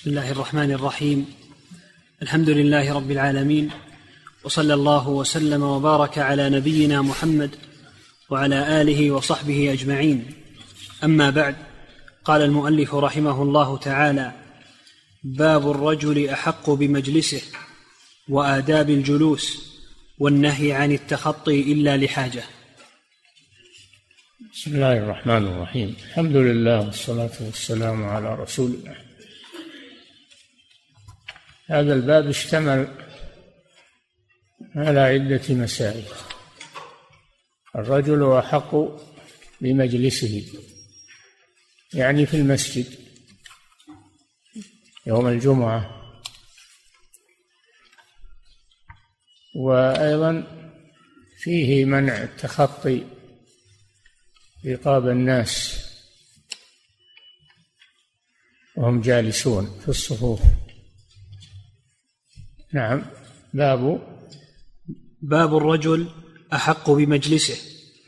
بسم الله الرحمن الرحيم. الحمد لله رب العالمين وصلى الله وسلم وبارك على نبينا محمد وعلى آله وصحبه أجمعين. أما بعد قال المؤلف رحمه الله تعالى باب الرجل أحق بمجلسه وآداب الجلوس والنهي عن التخطي إلا لحاجة. بسم الله الرحمن الرحيم. الحمد لله والصلاة والسلام على رسول الله هذا الباب اشتمل على عدة مسائل. الرجل أحق بمجلسه يعني في المسجد يوم الجمعة. وأيضا فيه منع التخطي رقاب الناس. وهم جالسون في الصفوف. نعم. باب. باب الرجل أحق بمجلسه.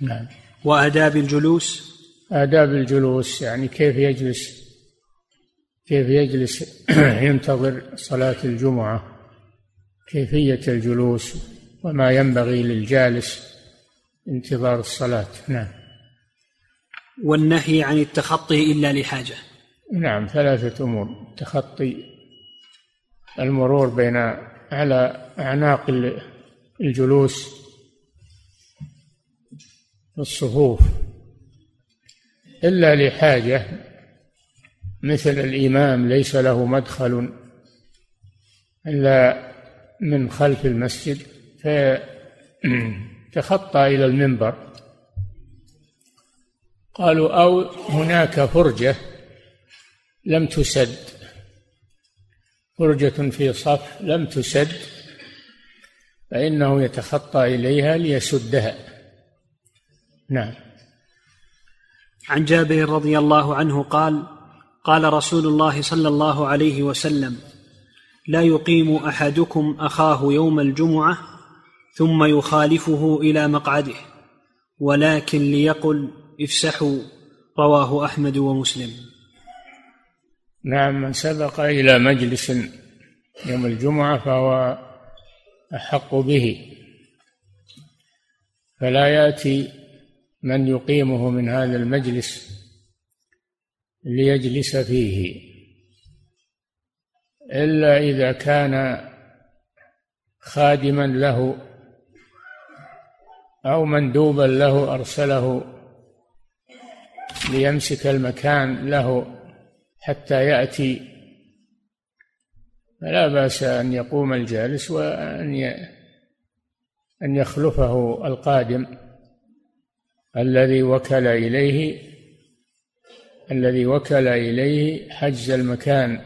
نعم. وآداب الجلوس. آداب الجلوس يعني كيف يجلس؟ كيف يجلس؟ ينتظر صلاة الجمعة. كيفية الجلوس؟ وما ينبغي للجالس انتظار الصلاة. نعم. والنهي عن التخطي إلا لحاجة. نعم ثلاثة أمور. تخطي. المرور بين على أعناق الجلوس الصفوف إلا لحاجة مثل الإمام ليس له مدخل إلا من خلف المسجد فتخطى إلى المنبر. قالوا أو هناك فرجة لم تسد. فرجة في صف لم تسد فإنه يتخطى إليها ليسدها. نعم. عن جابر رضي الله عنه قال قال رسول الله صلى الله عليه وسلم لا يقيم أحدكم أخاه يوم الجمعة ثم يخالفه إلى مقعده ولكن ليقل افسحوا رواه أحمد ومسلم. نعم من سبق إلى مجلس يوم الجمعة فهو أحق به. فلا يأتي من يقيمه من هذا المجلس ليجلس فيه. إلا إذا كان خادما له أو مندوبا له أرسله ليمسك المكان له. حتى يأتي. فلا بأس أن يقوم الجالس وأن أن يخلفه القادم الذي وكل إليه الذي وكل إليه حجز المكان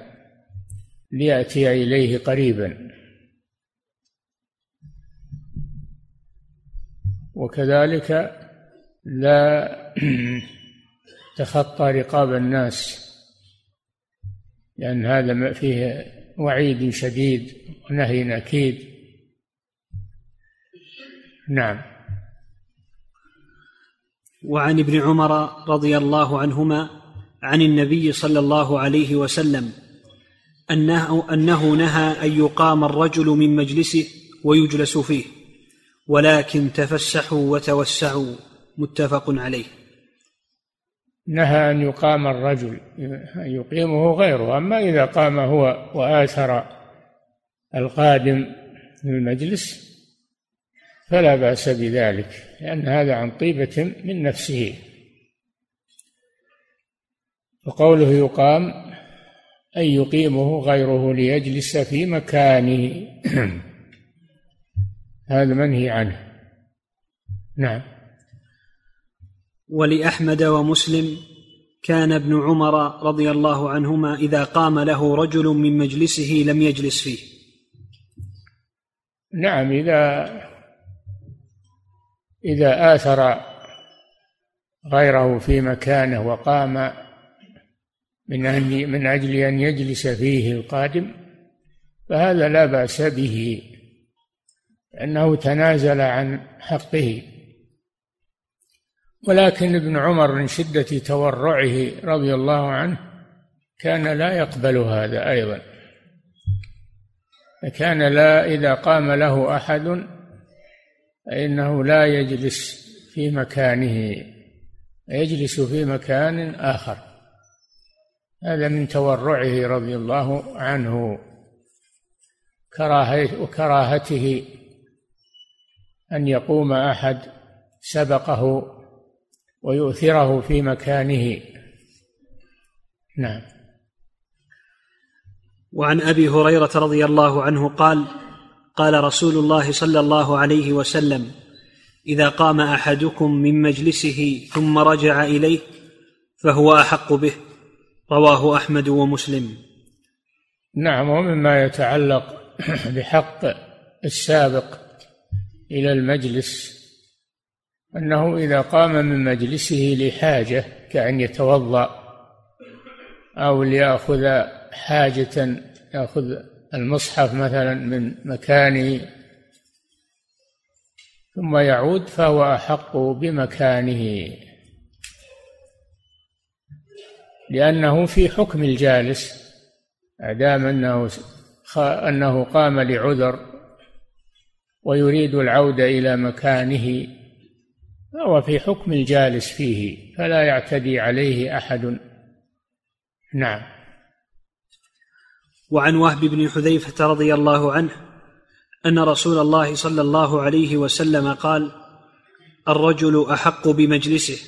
ليأتي إليه قريبا. وكذلك لا تخطى رقاب الناس لأن هذا فيه وعيد شديد ونهي أكيد. نعم. وعن ابن عمر رضي الله عنهما عن النبي صلى الله عليه وسلم أنه أنه نهى أن يقام الرجل من مجلسه ويجلس فيه ولكن تفسحوا وتوسعوا متفق عليه. نهى أن يقام الرجل أن يقيمه غيره. أما إذا قام هو وآثر القادم في المجلس فلا بأس بذلك لأن هذا عن طيبة من نفسه. وقوله يقام أن يقيمه غيره ليجلس في مكانه. هذا منهي عنه. نعم. ولأحمد ومسلم كان ابن عمر رضي الله عنهما إذا قام له رجل من مجلسه لم يجلس فيه. نعم إذا إذا آثر غيره في مكانه وقام من أن من أجل أن يجلس فيه القادم فهذا لا بأس به لأنه تنازل عن حقه. ولكن ابن عمر من شدة تورعه رضي الله عنه كان لا يقبل هذا أيضا. كان لا إذا قام له أحد فإنه لا يجلس في مكانه يجلس في مكان آخر. هذا من تورعه رضي الله عنه وكراهته أن يقوم أحد سبقه ويؤثره في مكانه. نعم. وعن أبي هريرة رضي الله عنه قال قال رسول الله صلى الله عليه وسلم إذا قام أحدكم من مجلسه ثم رجع إليه فهو أحق به. رواه أحمد ومسلم. نعم ومما يتعلق بحق السابق إلى المجلس أنه إذا قام من مجلسه لحاجة كأن يتوضأ أو ليأخذ حاجة يأخذ المصحف مثلا من مكانه ثم يعود فهو أحق بمكانه. لأنه في حكم الجالس ما دام انه أنه قام لعذر ويريد العودة إلى مكانه فهو في حكم الجالس فيه فلا يعتدي عليه أحد. نعم. وعن وهب بن حذيفة رضي الله عنه أن رسول الله صلى الله عليه وسلم قال الرجل أحق بمجلسه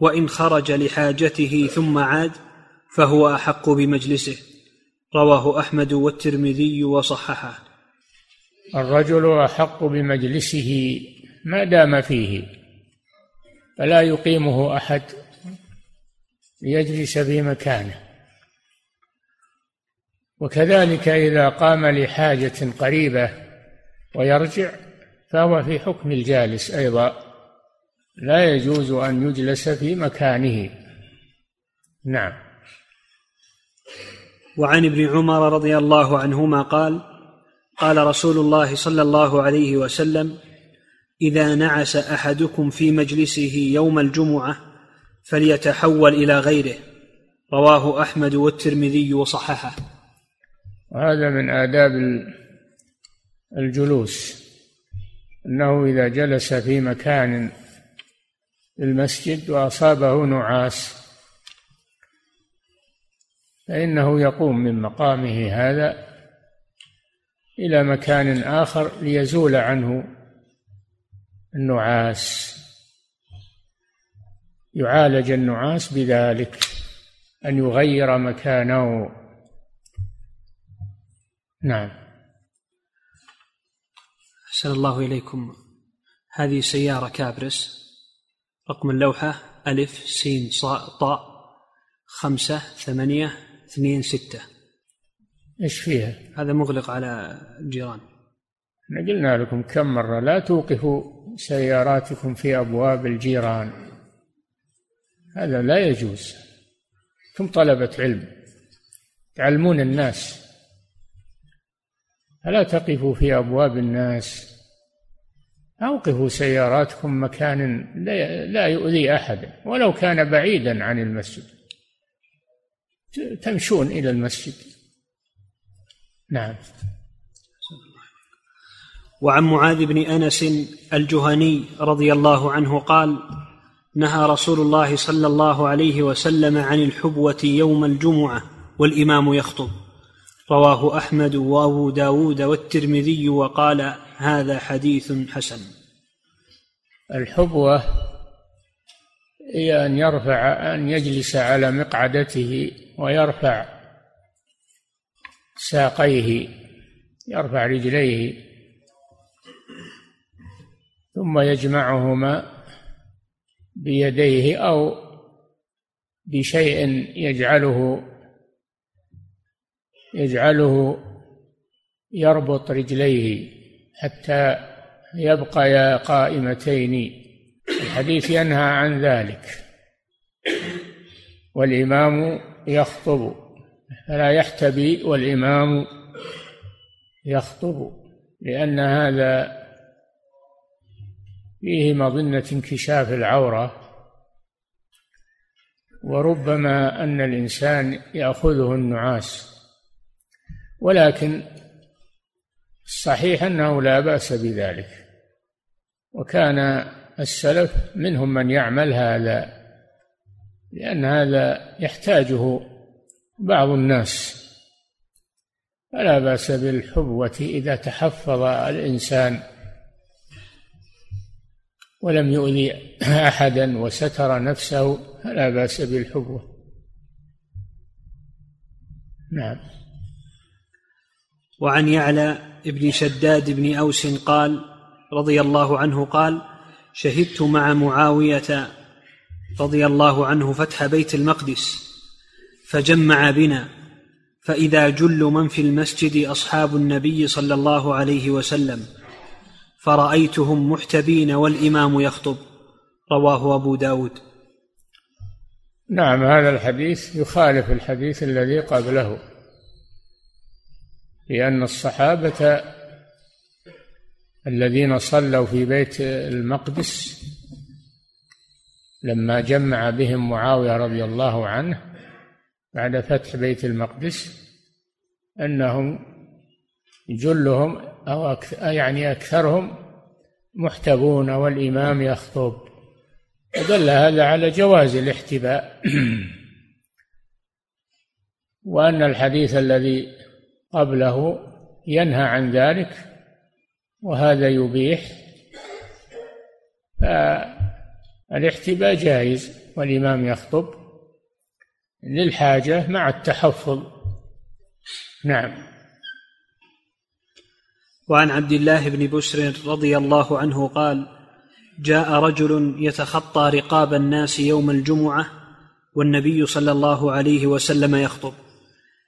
وإن خرج لحاجته ثم عاد فهو أحق بمجلسه رواه أحمد والترمذي وصححه. الرجل أحق بمجلسه ما دام فيه. فلا يقيمه أحد ليجلس في مكانه. وكذلك إذا قام لحاجة قريبة ويرجع فهو في حكم الجالس أيضا. لا يجوز أن يجلس في مكانه. نعم. وعن ابن عمر رضي الله عنهما قال قال رسول الله صلى الله عليه وسلم إذا نعس أحدكم في مجلسه يوم الجمعة فليتحول إلى غيره. رواه أحمد والترمذي وصححه. وهذا من آداب الجلوس. أنه إذا جلس في مكان المسجد وأصابه نعاس فإنه يقوم من مقامه هذا إلى مكان آخر ليزول عنه النعاس. يعالج النعاس بذلك أن يغير مكانه. نعم. أحسن الله إليكم. هذه سيارة كابرس رقم اللوحة ألف سين صاء طاء خمسة ثمانية اثنين ستة. إيش فيها؟ هذا مغلق على الجيران إحنا قلنا لكم كم مرة لا توقفوا سياراتكم في أبواب الجيران. هذا لا يجوز. كم طلبة علم. تعلمون الناس. فلا تقفوا في أبواب الناس؟ أوقفوا سياراتكم مكان لا يؤذي أحدا ولو كان بعيدا عن المسجد. تمشون إلى المسجد. نعم. وعن معاذ بن أنس الجهني رضي الله عنه قال نهى رسول الله صلى الله عليه وسلم عن الحبوة يوم الجمعة والإمام يخطب. رواه أحمد وأبو داود والترمذي وقال هذا حديث حسن. الحبوة هي أن يرفع أن يجلس على مقعدته ويرفع ساقيه يرفع رجليه ثم يجمعهما بيديه أو بشيء يجعله يجعله يربط رجليه حتى يبقيا قائمتين. الحديث ينهى عن ذلك. والإمام يخطب فلا يحتبي والإمام يخطب لأن هذا فيه مظنة انكشاف العورة وربما أن الإنسان يأخذه النعاس. ولكن الصحيح أنه لا بأس بذلك وكان السلف منهم من يعمل هذا لأن هذا يحتاجه بعض الناس. فلا بأس بالحبوة إذا تحفظ الإنسان ولم يؤذي أحدا وستر نفسه فلا بأس بالحبوة. نعم. وعن يعلى بن شداد بن أوس قال رضي الله عنه قال شهدت مع معاوية رضي الله عنه فتح بيت المقدس فجمع بنا فإذا جل من في المسجد أصحاب النبي صلى الله عليه وسلم. فرأيتهم محتبين والإمام يخطب. رواه أبو داود. نعم هذا الحديث يخالف الحديث الذي قبله لأن الصحابة الذين صلوا في بيت المقدس لما جمع بهم معاوية رضي الله عنه بعد فتح بيت المقدس أنهم جلهم أو أكثر يعني أكثرهم محتبون والإمام يخطب. ودل هذا على جواز الاحتباء. وأن الحديث الذي قبله ينهى عن ذلك وهذا يبيح. فالاحتباء جائز والإمام يخطب للحاجة مع التحفظ. نعم. وعن عبد الله بن بشر رضي الله عنه قال جاء رجل يتخطى رقاب الناس يوم الجمعة والنبي صلى الله عليه وسلم يخطب.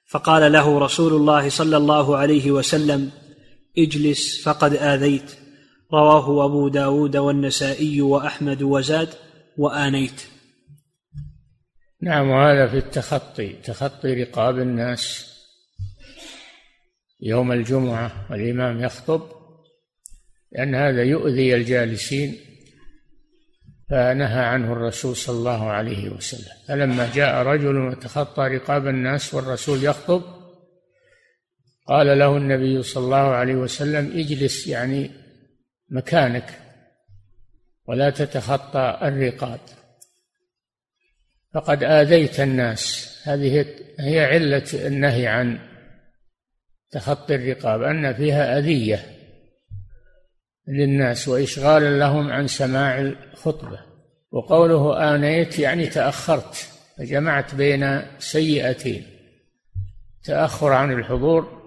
فقال له رسول الله صلى الله عليه وسلم اجلس فقد آذيت. رواه أبو داود والنسائي وأحمد وزاد وآنيت. نعم وهذا في التخطي تخطي رقاب الناس. يوم الجمعة والإمام يخطب لأن هذا يؤذي الجالسين فنهى عنه الرسول صلى الله عليه وسلم. فلما جاء رجل وتخطى رقاب الناس والرسول يخطب قال له النبي صلى الله عليه وسلم اجلس يعني مكانك ولا تتخطى الرقاب. فقد آذيت الناس. هذه هي علة النهي عن تخطي الرقاب أن فيها أذية للناس وإشغال لهم عن سماع الخطبة. وقوله آنيت يعني تأخرت فجمعت بين سيئتين تأخر عن الحضور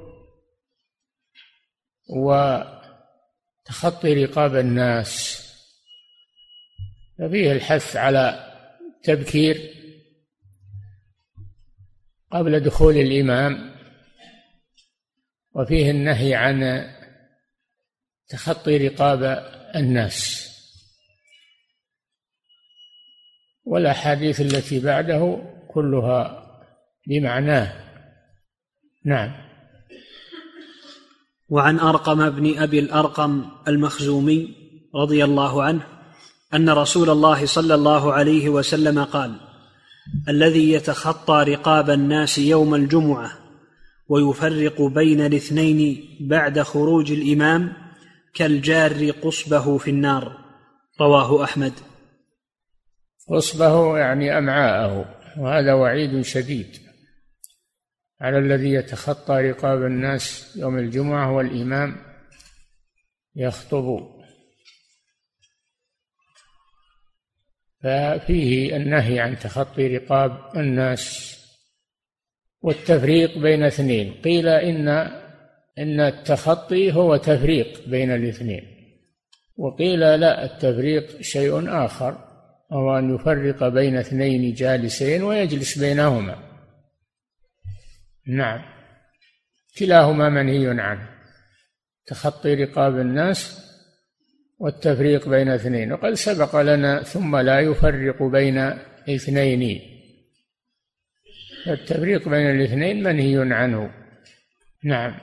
وتخطي رقاب الناس. ففيه الحث على تبكير قبل دخول الإمام وفيه النهي عن تخطي رقاب الناس. والأحاديث التي بعده كلها بمعناه. نعم. وعن أرقم بن أبي الأرقم المخزومي رضي الله عنه أن رسول الله صلى الله عليه وسلم قال الذي يتخطى رقاب الناس يوم الجمعة ويفرق بين الاثنين بعد خروج الإمام كالجار قصبه في النار. رواه أحمد. قصبه يعني أمعاءه وهذا وعيد شديد. على الذي يتخطى رقاب الناس يوم الجمعة والإمام يخطب. ففيه النهي عن تخطي رقاب الناس والتفريق بين اثنين. قيل إن إن التخطي هو تفريق بين الاثنين. وقيل لا التفريق شيء آخر وهو أن يفرق بين اثنين جالسين ويجلس بينهما. نعم. كلاهما منهي عنه. تخطي رقاب الناس والتفريق بين اثنين. وقد سبق لنا ثم لا يفرق بين اثنين. التفريق بين الاثنين منهي عنه. نعم.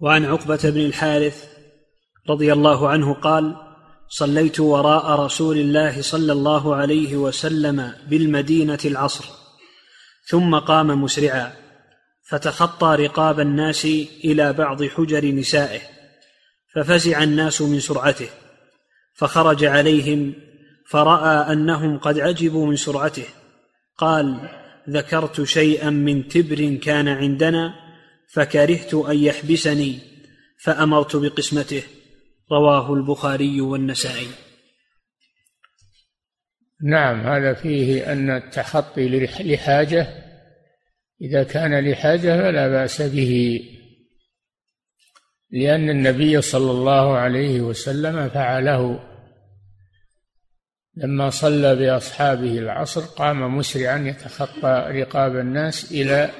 وعن عقبة بن الحارث رضي الله عنه قال صليت وراء رسول الله صلى الله عليه وسلم بالمدينة العصر ثم قام مسرعا فتخطى رقاب الناس إلى بعض حجر نسائه ففزع الناس من سرعته فخرج عليهم فرأى أنهم قد عجبوا من سرعته قال ذكرت شيئا من تبر كان عندنا فكرهت أن يحبسني فأمرت بقسمته. رواه البخاري والنسائي. نعم هذا فيه أن التخطي لحاجة إذا كان لحاجة فلا بأس به لأن النبي صلى الله عليه وسلم فعله. لما صلى بأصحابه العصر قام مسرعا يتخطى رقاب الناس إلى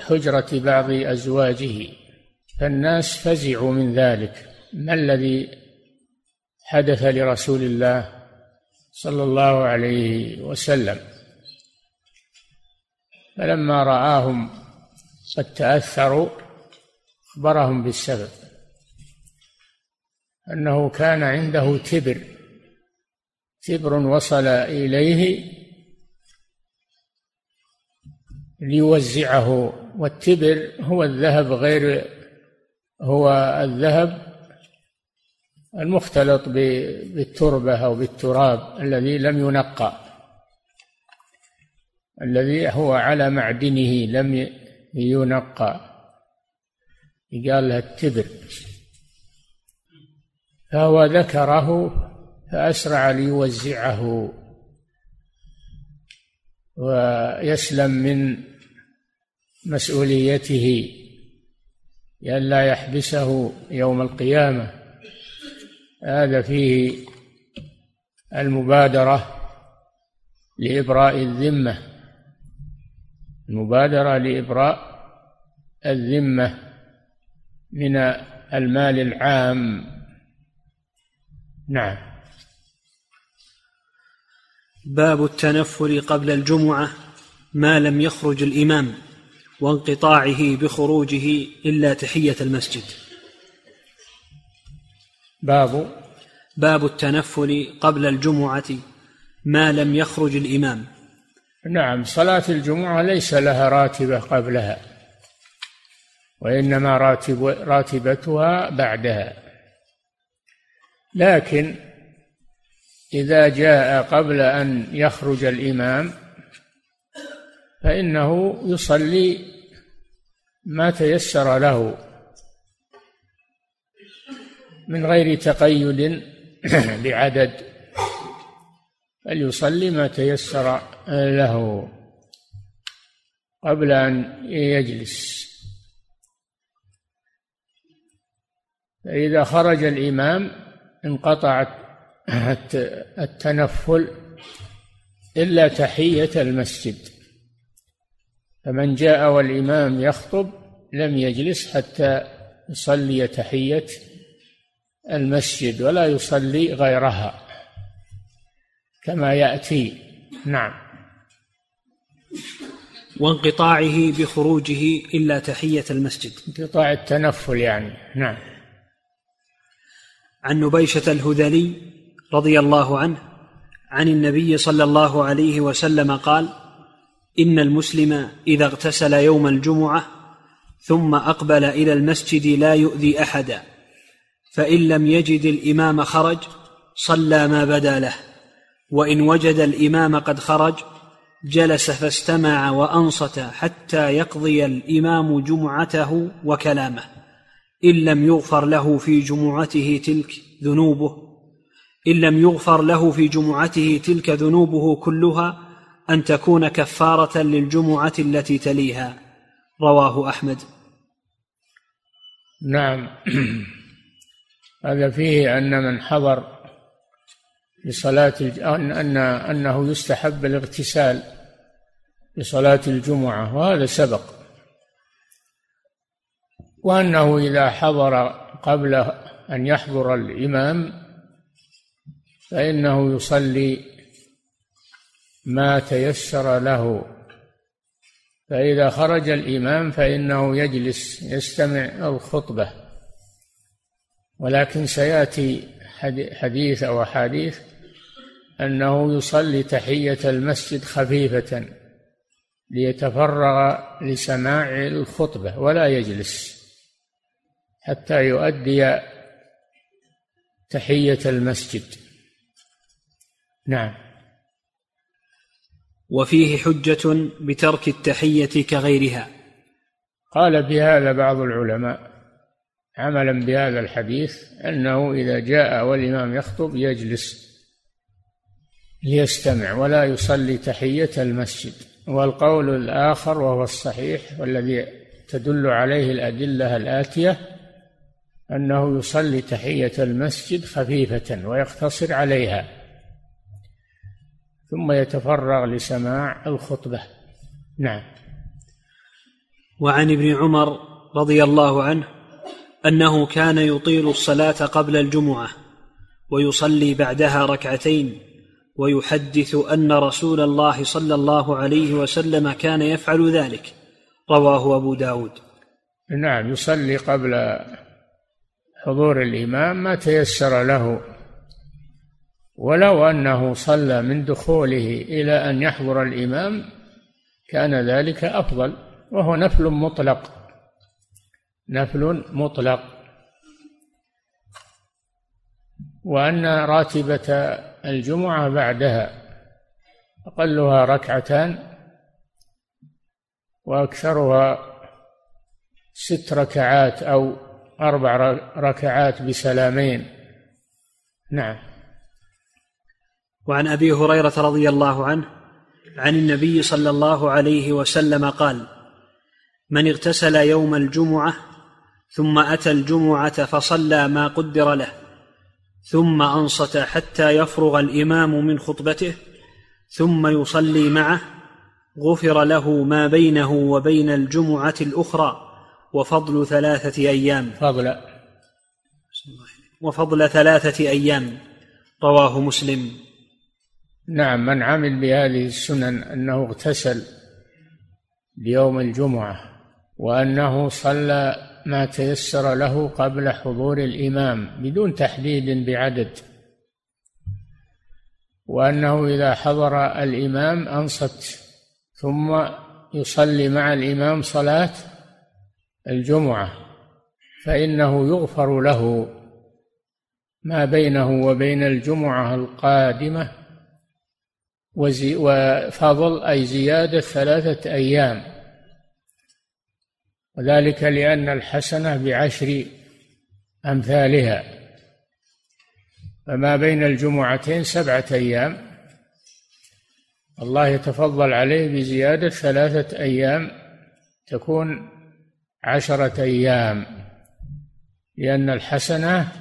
حجرة بعض أزواجه. فالناس فزعوا من ذلك. ما الذي حدث لرسول الله صلى الله عليه وسلم؟ فلما رآهم قد تأثروا أخبرهم بالسبب. أنه كان عنده تبر. تبر وصل إليه ليوزعه والتبر هو الذهب غير هو الذهب المختلط بالتربة أو بالتراب الذي لم ينقى الذي هو على معدنه لم ينقى. قال التبر. فهو ذكره فأسرع ليوزعه ويسلم من مسؤوليته لئلا يحبسه يوم القيامة. هذا فيه المبادرة لإبراء الذمة. المبادرة لإبراء الذمة من المال العام. نعم. باب التنفل قبل الجمعة ما لم يخرج الإمام وانقطاعه بخروجه إلا تحية المسجد. باب باب التنفل قبل الجمعة ما لم يخرج الإمام. نعم صلاة الجمعة ليس لها راتبة قبلها وإنما راتب راتبتها بعدها. لكن إذا جاء قبل أن يخرج الإمام فإنه يصلي ما تيسر له من غير تقيد بعدد بل يصلي ما تيسر له قبل أن يجلس. فإذا خرج الإمام انقطع التنفل إلا تحية المسجد. فمن جاء والإمام يخطب لم يجلس حتى يصلي تحية المسجد ولا يصلي غيرها كما يأتي. نعم. وانقطاعه بخروجه إلا تحية المسجد. انقطاع التنفل يعني. نعم. عن نبيشة الهذلي رضي الله عنه عن النبي صلى الله عليه وسلم قال إن المسلم إذا اغتسل يوم الجمعة ثم أقبل إلى المسجد لا يؤذي أحدا فإن لم يجد الإمام خرج صلى ما بدا له وإن وجد الإمام قد خرج جلس فاستمع وأنصت حتى يقضي الإمام جمعته وكلامه إن لم يغفر له في جمعته تلك ذنوبه إن لم يغفر له في جمعته تلك ذنوبه كلها أن تكون كفارة للجمعة التي تليها. رواه أحمد. نعم. هذا فيه أن من حضر لصلاة أن أن أنه يستحب الاغتسال لصلاة الجمعة وهذا سبق. وأنه إذا حضر قبل أن يحضر الإمام فإنه يصلي ما تيسر له. فإذا خرج الإمام فإنه يجلس يستمع الخطبة. ولكن سيأتي حديث أو أحاديث أنه يصلي تحية المسجد خفيفة ليتفرغ لسماع الخطبة ولا يجلس حتى يؤدي تحية المسجد. نعم. وفيه حجة بترك التحية كغيرها. قال بهذا بعض العلماء عملا بهذا الحديث أنه إذا جاء والإمام يخطب يجلس ليستمع ولا يصلي تحية المسجد. والقول الآخر وهو الصحيح والذي تدل عليه الأدلة الآتية أنه يصلي تحية المسجد خفيفة ويقتصر عليها. ثم يتفرغ لسماع الخطبة. نعم. وعن ابن عمر رضي الله عنه أنه كان يطيل الصلاة قبل الجمعة ويصلي بعدها ركعتين ويحدث أن رسول الله صلى الله عليه وسلم كان يفعل ذلك. رواه أبو داود. نعم يصلي قبل حضور الإمام ما تيسر له. ولو أنه صلى من دخوله إلى أن يحضر الإمام كان ذلك أفضل وهو نفل مطلق. نفل مطلق. وأن راتبة الجمعة بعدها أقلها ركعتان وأكثرها ست ركعات أو أربع ركعات بسلامين. نعم. وعن أبي هريرة رضي الله عنه عن النبي صلى الله عليه وسلم قال من اغتسل يوم الجمعة ثم أتى الجمعة فصلى ما قدر له ثم أنصت حتى يفرغ الإمام من خطبته ثم يصلي معه غفر له ما بينه وبين الجمعة الأخرى وفضل ثلاثة أيام. فضل. وفضل ثلاثة أيام. رواه مسلم. نعم من عمل بهذه السنن أنه اغتسل ليوم الجمعة وأنه صلى ما تيسر له قبل حضور الإمام بدون تحديد بعدد. وأنه إذا حضر الإمام أنصت ثم يصلي مع الإمام صلاة الجمعة فإنه يغفر له ما بينه وبين الجمعة القادمة وفضل أي زيادة ثلاثة أيام. وذلك لأن الحسنة بعشر أمثالها. فما بين الجمعتين سبعة أيام. الله يتفضل عليه بزيادة ثلاثة أيام تكون عشرة أيام لأن الحسنة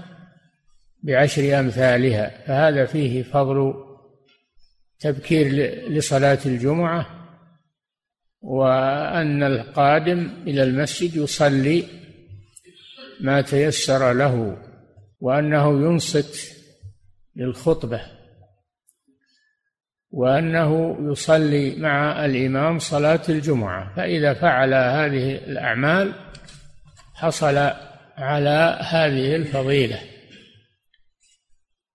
بعشر أمثالها. فهذا فيه فضل تبكير لصلاة الجمعة وأن القادم إلى المسجد يصلي ما تيسر له وأنه ينصت للخطبة وأنه يصلي مع الإمام صلاة الجمعة. فإذا فعل هذه الأعمال حصل على هذه الفضيلة.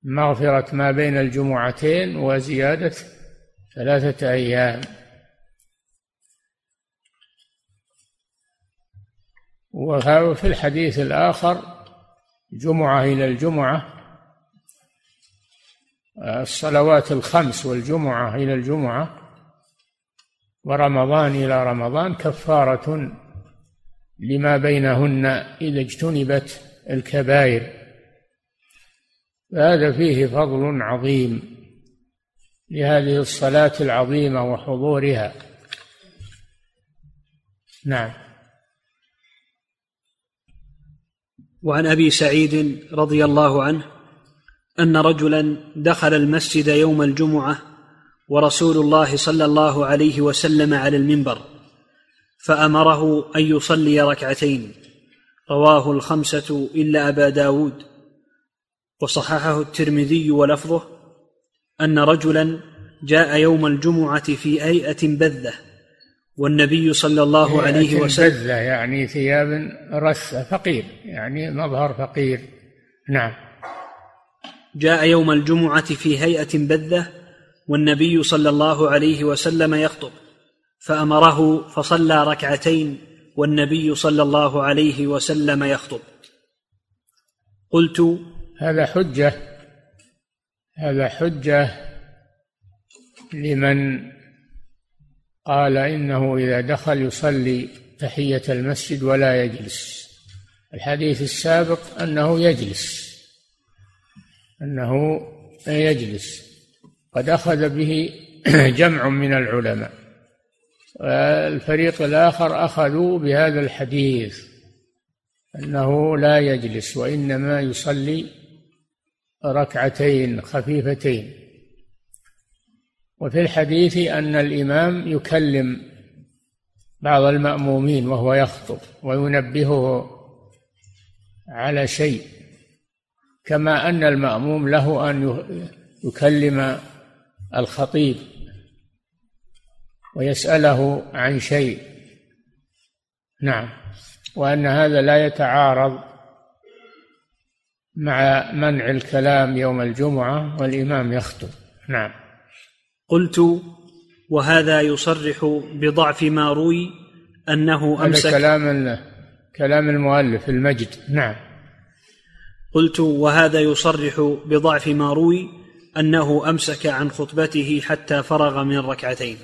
مغفرة ما بين الجمعتين وزيادة ثلاثة أيام. وفي الحديث الآخر جمعة إلى الجمعة الصلوات الخمس والجمعة إلى الجمعة ورمضان إلى رمضان كفارة لما بينهن إذا اجتنبت الكبائر. فهذا فيه فضل عظيم لهذه الصلاة العظيمة وحضورها. نعم. وعن أبي سعيد رضي الله عنه أن رجلا دخل المسجد يوم الجمعة ورسول الله صلى الله عليه وسلم على المنبر فأمره أن يصلي ركعتين. رواه الخمسة إلا أبا داود. وصححه الترمذي ولفظه أن رجلا جاء يوم الجمعة في هيئة بذة والنبي صلى الله عليه وسلم بذة يعني ثياب رثة فقير يعني مظهر فقير. نعم. جاء يوم الجمعة في هيئة بذة والنبي صلى الله عليه وسلم يخطب فأمره فصلى ركعتين والنبي صلى الله عليه وسلم يخطب. قلت هذا حجة هذا حجة لمن قال إنه إذا دخل يصلي تحية المسجد ولا يجلس. الحديث السابق أنه يجلس أنه يجلس. قد أخذ به جمع من العلماء. والفريق الآخر أخذوا بهذا الحديث أنه لا يجلس وإنما يصلي ركعتين خفيفتين. وفي الحديث أن الإمام يكلم بعض المأمومين وهو يخطب وينبهه على شيء كما أن المأموم له أن يكلم الخطيب ويسأله عن شيء. نعم. وأن هذا لا يتعارض مع منع الكلام يوم الجمعة والإمام يخطب. نعم. قلت وهذا يصرح بضعف ما روي أنه أمسك هذا كلام كلام المؤلف المجد. نعم. قلت وهذا يصرح بضعف ما روي أنه أمسك عن خطبته حتى فرغ من ركعتين.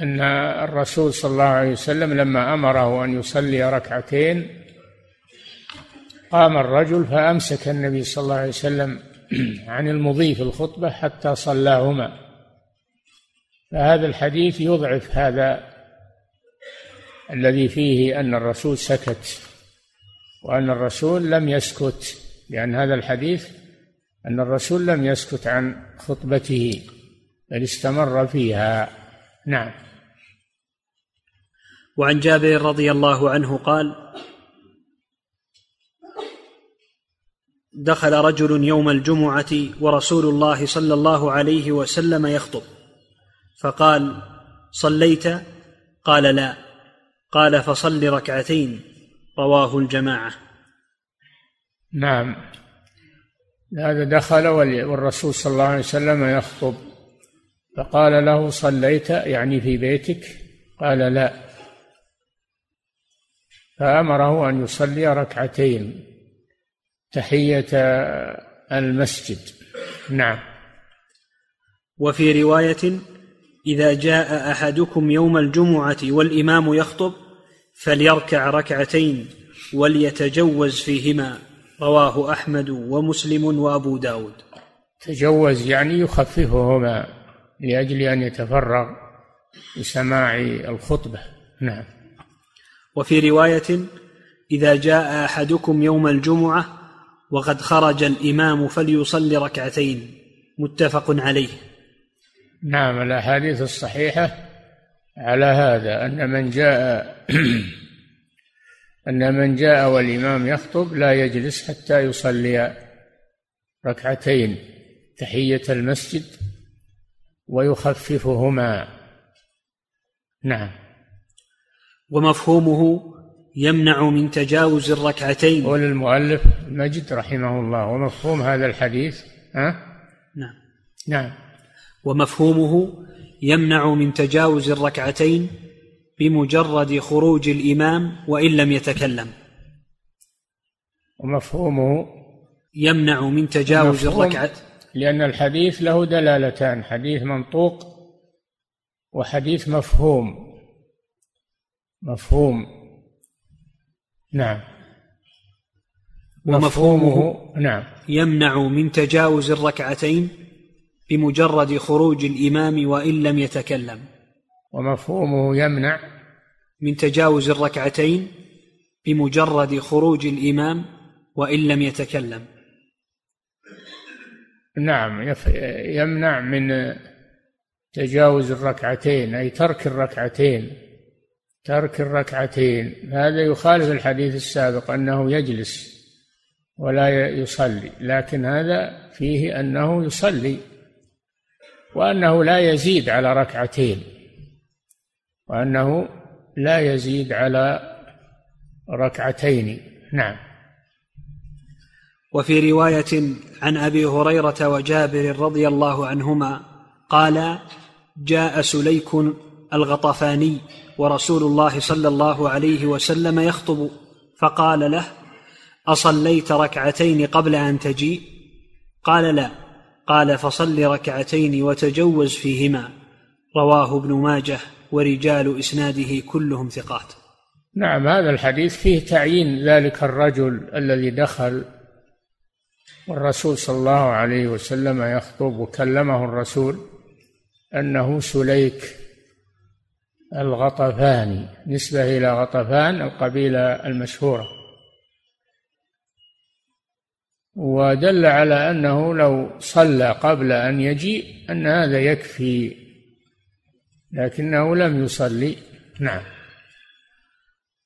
أن الرسول صلى الله عليه وسلم لما أمره أن يصلي ركعتين قام الرجل فأمسك النبي صلى الله عليه وسلم عن المضي في الخطبة حتى صلاهما. فهذا الحديث يضعف هذا الذي فيه أن الرسول سكت وأن الرسول لم يسكت لأن هذا الحديث أن الرسول لم يسكت عن خطبته بل استمر فيها. نعم. وعن جابر رضي الله عنه قال دخل رجل يوم الجمعة ورسول الله صلى الله عليه وسلم يخطب. فقال صليت؟ قال لا. قال فصل ركعتين. رواه الجماعة. نعم. هذا دخل والرسول صلى الله عليه وسلم يخطب. فقال له صليت؟ يعني في بيتك؟ قال لا. فأمره أن يصلي ركعتين. تحية المسجد. نعم. وفي رواية إذا جاء أحدكم يوم الجمعة والإمام يخطب فليركع ركعتين وليتجوز فيهما. رواه أحمد ومسلم وأبو داود. تجوز يعني يخففهما لأجل أن يتفرغ لسماع الخطبة. نعم. وفي رواية إذا جاء أحدكم يوم الجمعة وقد خرج الإمام فليصلي ركعتين. متفق عليه. نعم الأحاديث الصحيحة على هذا أن من جاء أن من جاء والإمام يخطب لا يجلس حتى يصلي ركعتين تحية المسجد ويخففهما. نعم. ومفهومه يمنع من تجاوز الركعتين. قول المؤلف مجد رحمه الله ومفهوم هذا الحديث ها؟ نعم. نعم. ومفهومه يمنع من تجاوز الركعتين بمجرد خروج الإمام وإن لم يتكلم. ومفهومه يمنع من تجاوز الركعة. لأن الحديث له دلالتان حديث منطوق وحديث مفهوم. مفهوم. نعم. ومفهومه نعم. يمنع من تجاوز الركعتين بمجرد خروج الإمام وإن لم يتكلم. ومفهومه يمنع من تجاوز الركعتين بمجرد خروج الإمام وإن لم يتكلم. نعم يمنع من تجاوز الركعتين أي ترك الركعتين. ترك الركعتين. هذا يخالف الحديث السابق أنه يجلس ولا يصلي لكن هذا فيه أنه يصلي وأنه لا يزيد على ركعتين وأنه لا يزيد على ركعتين. نعم. وفي رواية عن أبي هريرة وجابر رضي الله عنهما قال جاء سليك الغطفاني ورسول الله صلى الله عليه وسلم يخطب فقال له أصليت ركعتين قبل أن تجيء قال لا. قال فصل ركعتين وتجوز فيهما. رواه ابن ماجه ورجال إسناده كلهم ثقات. نعم هذا الحديث فيه تعيين ذلك الرجل الذي دخل والرسول صلى الله عليه وسلم يخطب وكلمه الرسول أنه سليك. الغطفاني نسبة إلى غطفان القبيلة المشهورة. ودل على أنه لو صلى قبل أن يجيء أن هذا يكفي لكنه لم يصلي. نعم.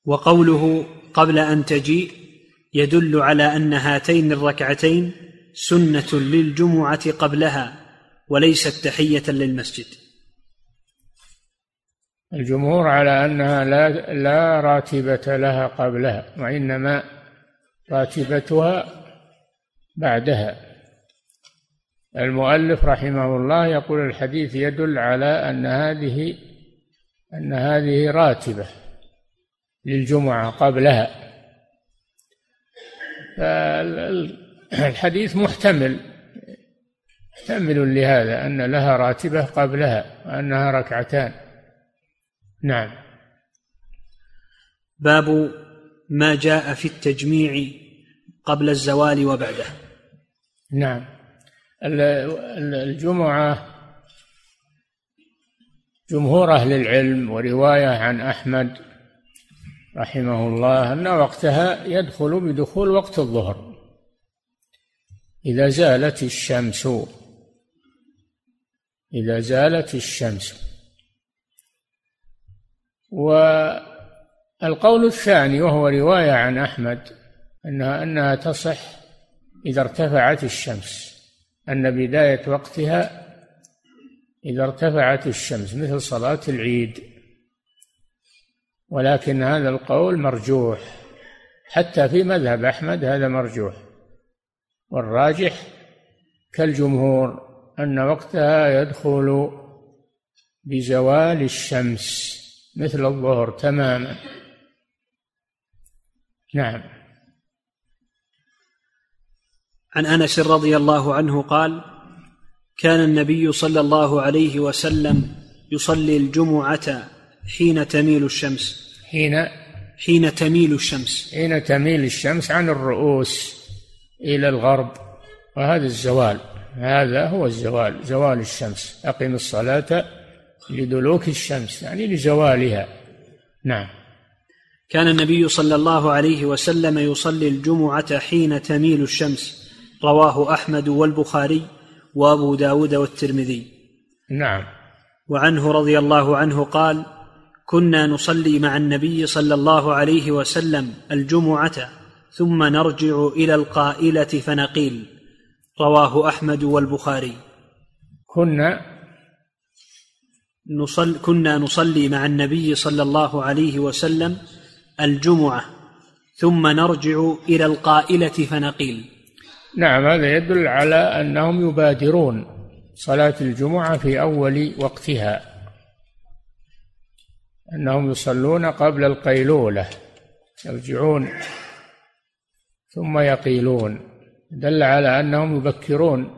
وقوله قبل أن تجيء يدل على أن هاتين الركعتين سنة للجمعة قبلها وليست تحية للمسجد. الجمهور على أنها لا لا راتبة لها قبلها وإنما راتبتها بعدها. المؤلف رحمه الله يقول الحديث يدل على أن هذه أن هذه راتبة للجمعة قبلها. فالحديث محتمل محتمل لهذا أن لها راتبة قبلها وأنها ركعتان. نعم. باب ما جاء في التجميع قبل الزوال وبعده. نعم. الجمعة جمهور أهل العلم ورواية عن أحمد رحمه الله أن وقتها يدخل بدخول وقت الظهر. إذا زالت الشمس إذا زالت الشمس. والقول الثاني وهو رواية عن أحمد أنها أنها تصح إذا ارتفعت الشمس أن بداية وقتها إذا ارتفعت الشمس مثل صلاة العيد. ولكن هذا القول مرجوح. حتى في مذهب أحمد هذا مرجوح. والراجح كالجمهور أن وقتها يدخل بزوال الشمس. مثل الظهر تماما. نعم. عن أنس رضي الله عنه قال كان النبي صلى الله عليه وسلم يصلي الجمعة حين تميل الشمس. حين؟ حين تميل الشمس. حين تميل الشمس عن الرؤوس إلى الغرب. وهذا الزوال. هذا هو الزوال. زوال الشمس. أقم الصلاة. لدلوك الشمس يعني لزوالها. نعم. كان النبي صلى الله عليه وسلم يصلي الجمعة حين تميل الشمس. رواه أحمد والبخاري وأبو داود والترمذي. نعم. وعنه رضي الله عنه قال كنا نصلي مع النبي صلى الله عليه وسلم الجمعة ثم نرجع إلى القائلة فنقيل. رواه أحمد والبخاري. كنا نصل كنا نصلي مع النبي صلى الله عليه وسلم الجمعة ثم نرجع إلى القائلة فنقيل. نعم هذا يدل على أنهم يبادرون صلاة الجمعة في أول وقتها. أنهم يصلون قبل القيلولة يرجعون ثم يقيلون. دل على أنهم يبكرون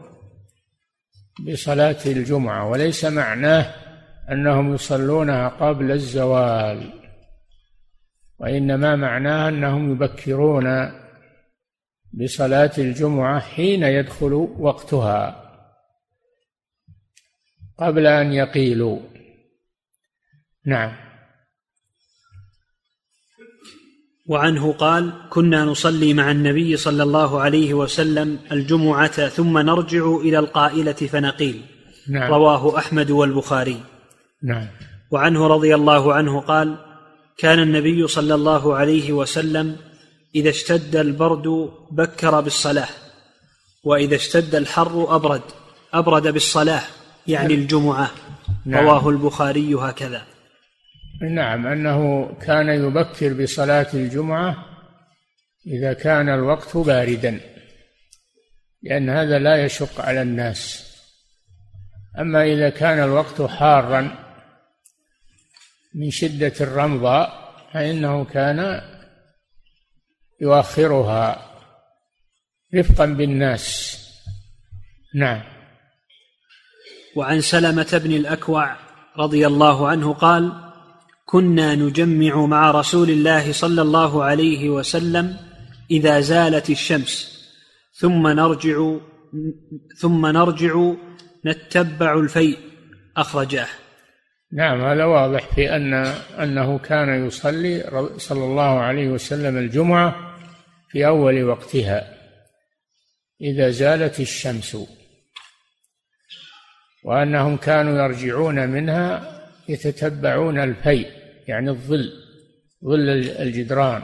بصلاة الجمعة وليس معناه أنهم يصلونها قبل الزوال وإنما معناه أنهم يبكرون بصلاة الجمعة حين يدخل وقتها قبل أن يقيلوا. نعم. وعنه قال كنا نصلي مع النبي صلى الله عليه وسلم الجمعة ثم نرجع إلى القائلة فنقيل. نعم. رواه أحمد والبخاري. نعم وعنه رضي الله عنه قال كان النبي صلى الله عليه وسلم إذا اشتد البرد بكر بالصلاة وإذا اشتد الحر أبرد أبرد بالصلاة يعني نعم. الجمعة نعم. رواه البخاري هكذا نعم أنه كان يبكر بصلاة الجمعة إذا كان الوقت باردا لأن هذا لا يشق على الناس أما إذا كان الوقت حارا من شدة الرمضاء فإنه كان يؤخرها رفقا بالناس. نعم. وعن سلمة بن الأكوع رضي الله عنه قال كنا نجمع مع رسول الله صلى الله عليه وسلم إذا زالت الشمس ثم نرجع ثم نرجع نتبع الفيء. أخرجاه. نعم هذا واضح في أن أنه كان يصلي صلى الله عليه وسلم الجمعة في أول وقتها إذا زالت الشمس وأنهم كانوا يرجعون منها يتتبعون الفيء يعني الظل ظل الجدران.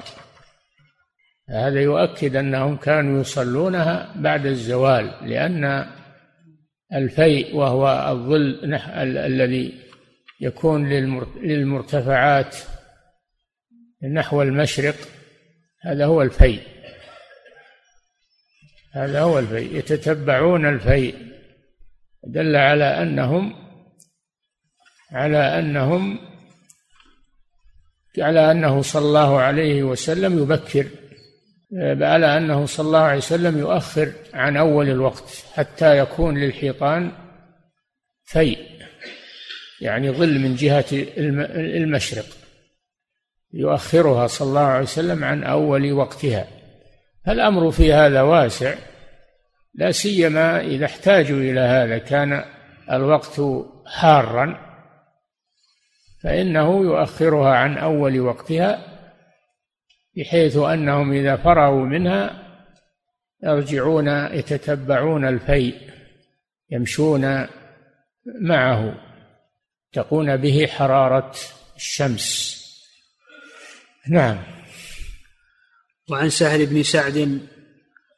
هذا يؤكد أنهم كانوا يصلونها بعد الزوال لأن الفيء وهو الظل الذي يكون للمرتفعات نحو المشرق هذا هو الفيء. هذا هو الفيء. يتتبعون الفيء. دل على أنهم على أنهم على أنه صلى الله عليه وسلم يبكر على أنه صلى الله عليه وسلم يؤخر عن أول الوقت حتى يكون للحيطان فيء. يعني ظل من جهة المشرق يؤخرها صلى الله عليه وسلم عن أول وقتها. الامر في هذا واسع لا سيما إذا احتاجوا إلى هذا كان الوقت حارا فإنه يؤخرها عن أول وقتها بحيث أنهم إذا فرغوا منها يرجعون يتتبعون الفيء يمشون معه. تقون به حرارة الشمس. نعم. وعن سهل بن سعد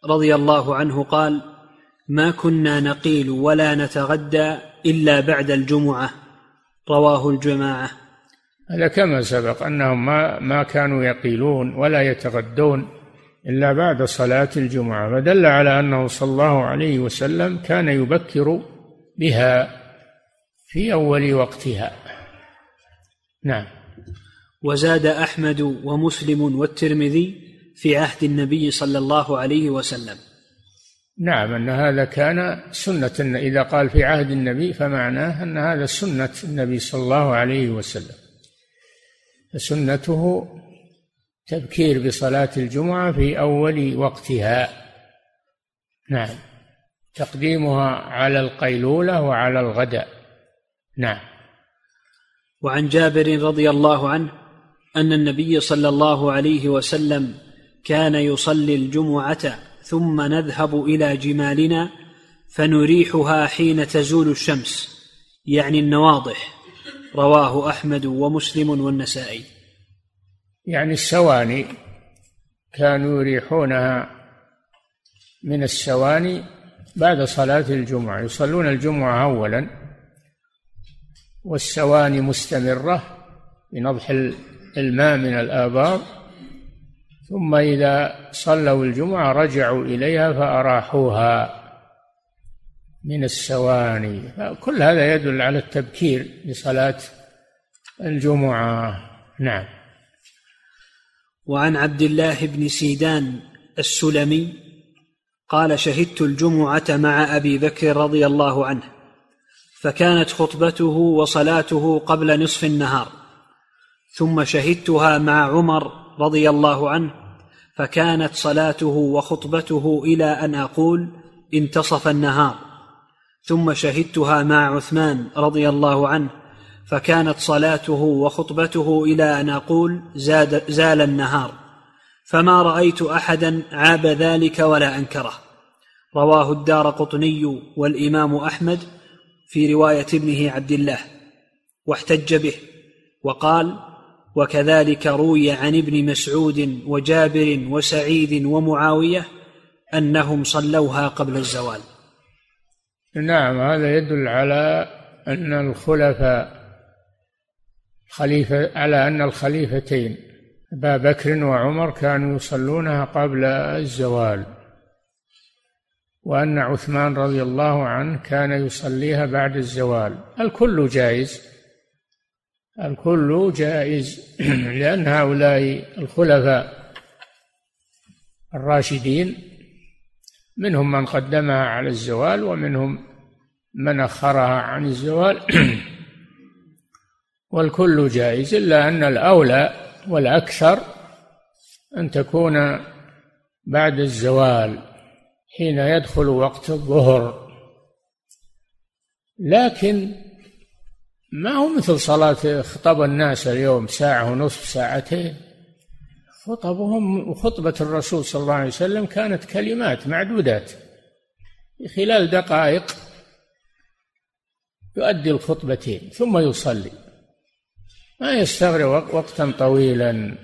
رضي الله عنه قال ما كنا نقيل ولا نتغدى إلا بعد الجمعة. رواه الجماعة. هذا كما سبق أنهم ما ما كانوا يقيلون ولا يتغدون إلا بعد صلاة الجمعة فدل على أنه صلى الله عليه وسلم كان يبكر بها. في أول وقتها. نعم. وزاد أحمد ومسلم والترمذي في عهد النبي صلى الله عليه وسلم. نعم أن هذا كان سنة. إذا قال في عهد النبي فمعناه أن هذا سنة النبي صلى الله عليه وسلم. فسنته تبكير بصلاة الجمعة في أول وقتها. نعم. تقديمها على القيلولة وعلى الغداء. نعم. وعن جابر رضي الله عنه أن النبي صلى الله عليه وسلم كان يصلي الجمعة ثم نذهب إلى جمالنا فنريحها حين تزول الشمس يعني النواضح رواه أحمد ومسلم والنسائي. يعني السواني كانوا يريحونها من السواني بعد صلاة الجمعة يصلون الجمعة اولا والسواني مستمرة بنضح الماء من الآبار. ثم إذا صلوا الجمعة رجعوا إليها فأراحوها من السواني كل هذا يدل على التبكير لصلاة الجمعة. نعم. وعن عبد الله بن سيدان السلمي قال شهدت الجمعة مع أبي بكر رضي الله عنه. فكانت خطبته وصلاته قبل نصف النهار. ثم شهدتها مع عمر رضي الله عنه فكانت صلاته وخطبته إلى أن أقول انتصف النهار. ثم شهدتها مع عثمان رضي الله عنه فكانت صلاته وخطبته إلى أن أقول زاد زال النهار. فما رأيت أحدا عاب ذلك ولا أنكره. رواه الدار قطني والإمام أحمد في رواية ابنه عبد الله واحتج به وقال وكذلك روي عن ابن مسعود وجابر وسعيد ومعاوية أنهم صلوها قبل الزوال. نعم هذا يدل على أن الخلفاء خليفة على أن الخليفتين أبا بكر وعمر كانوا يصلونها قبل الزوال. وأن عثمان رضي الله عنه كان يصليها بعد الزوال. الكل جائز. الكل جائز. لأن هؤلاء الخلفاء الراشدين منهم من قدمها على الزوال ومنهم من أخرها عن الزوال. والكل جائز إلا أن الأولى والأكثر أن تكون بعد الزوال. حين يدخل وقت الظهر. لكن ما هو مثل صلاة خطب الناس اليوم ساعة ونصف ساعتين؟ خطبهم وخطبة الرسول صلى الله عليه وسلم كانت كلمات معدودات. خلال دقائق يؤدي الخطبتين ثم يصلي. ما يستغرق وقتا طويلا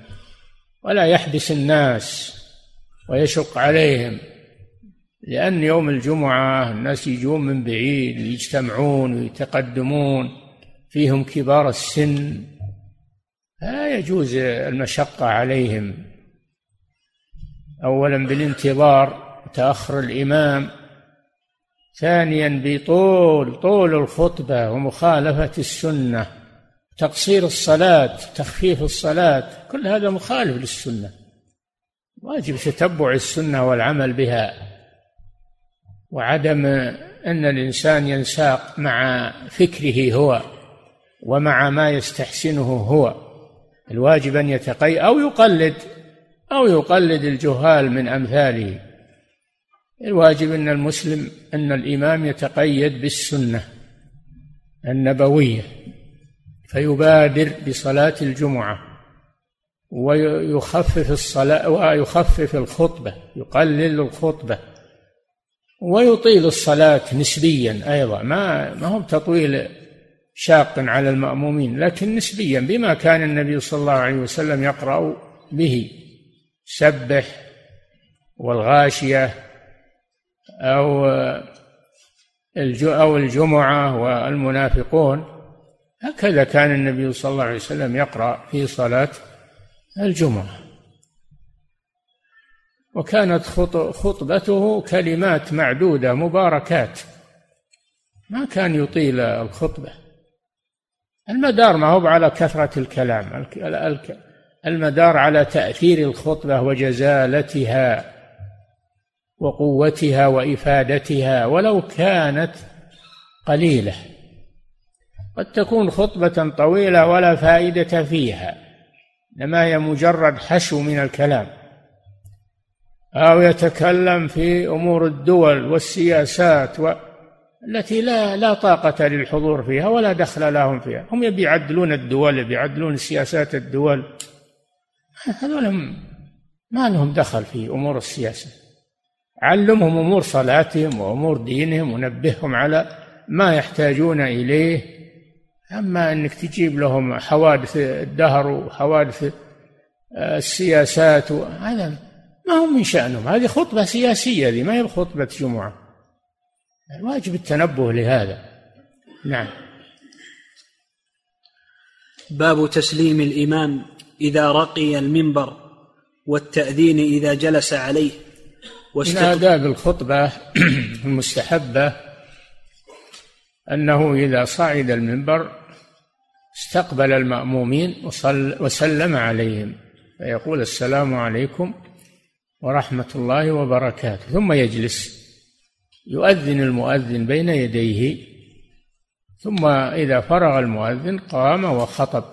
ولا يحبس الناس ويشق عليهم. لأن يوم الجمعة الناس يجون من بعيد يجتمعون ويتقدمون فيهم كبار السن. لا يجوز المشقة عليهم. أولا بالانتظار تأخر الإمام. ثانيا بطول طول الخطبة ومخالفة السنة. تقصير الصلاة تخفيف الصلاة كل هذا مخالف للسنة. واجب تتبع السنة والعمل بها. وعدم أن الإنسان ينساق مع فكره هو ومع ما يستحسنه هو. الواجب أن يتقي أو يقلد أو يقلد الجهال من أمثاله. الواجب أن المسلم أن الإمام يتقيد بالسنة النبوية فيبادر بصلاة الجمعة ويخفف الصلاة ويخفف الخطبة يقلل الخطبة. ويطيل الصلاة نسبيا أيضا. ما ما هو تطويل شاق على المأمومين لكن نسبيا بما كان النبي صلى الله عليه وسلم يقرأ به. سبح والغاشية أو أو الجمعة والمنافقون. هكذا كان النبي صلى الله عليه وسلم يقرأ في صلاة الجمعة. وكانت خطبته كلمات معدودة مباركات. ما كان يطيل الخطبة. المدار ما هو على كثرة الكلام. المدار على تأثير الخطبة وجزالتها وقوتها وإفادتها ولو كانت قليلة. قد تكون خطبة طويلة ولا فائدة فيها إنما هي مجرد حشو من الكلام. أو يتكلم في أمور الدول والسياسات و... التي لا لا طاقة للحضور فيها ولا دخل لهم فيها. هم يبي يعدلون الدول يبي يعدلون سياسات الدول. هذول ما لهم دخل في أمور السياسة. علمهم أمور صلاتهم وأمور دينهم ونبههم على ما يحتاجون إليه. أما أنك تجيب لهم حوادث الدهر وحوادث آه، السياسات هذا ما هم من شأنهم. هذه خطبة سياسية هذه ما هي خطبة جمعة. الواجب التنبه لهذا. نعم. باب تسليم الإمام إذا رقي المنبر والتأذين إذا جلس عليه. من آداب الخطبة المستحبة أنه إذا صعد المنبر استقبل المأمومين وصل وسلم عليهم. فيقول السلام عليكم ورحمة الله وبركاته. ثم يجلس يؤذن المؤذن بين يديه. ثم إذا فرغ المؤذن قام وخطب.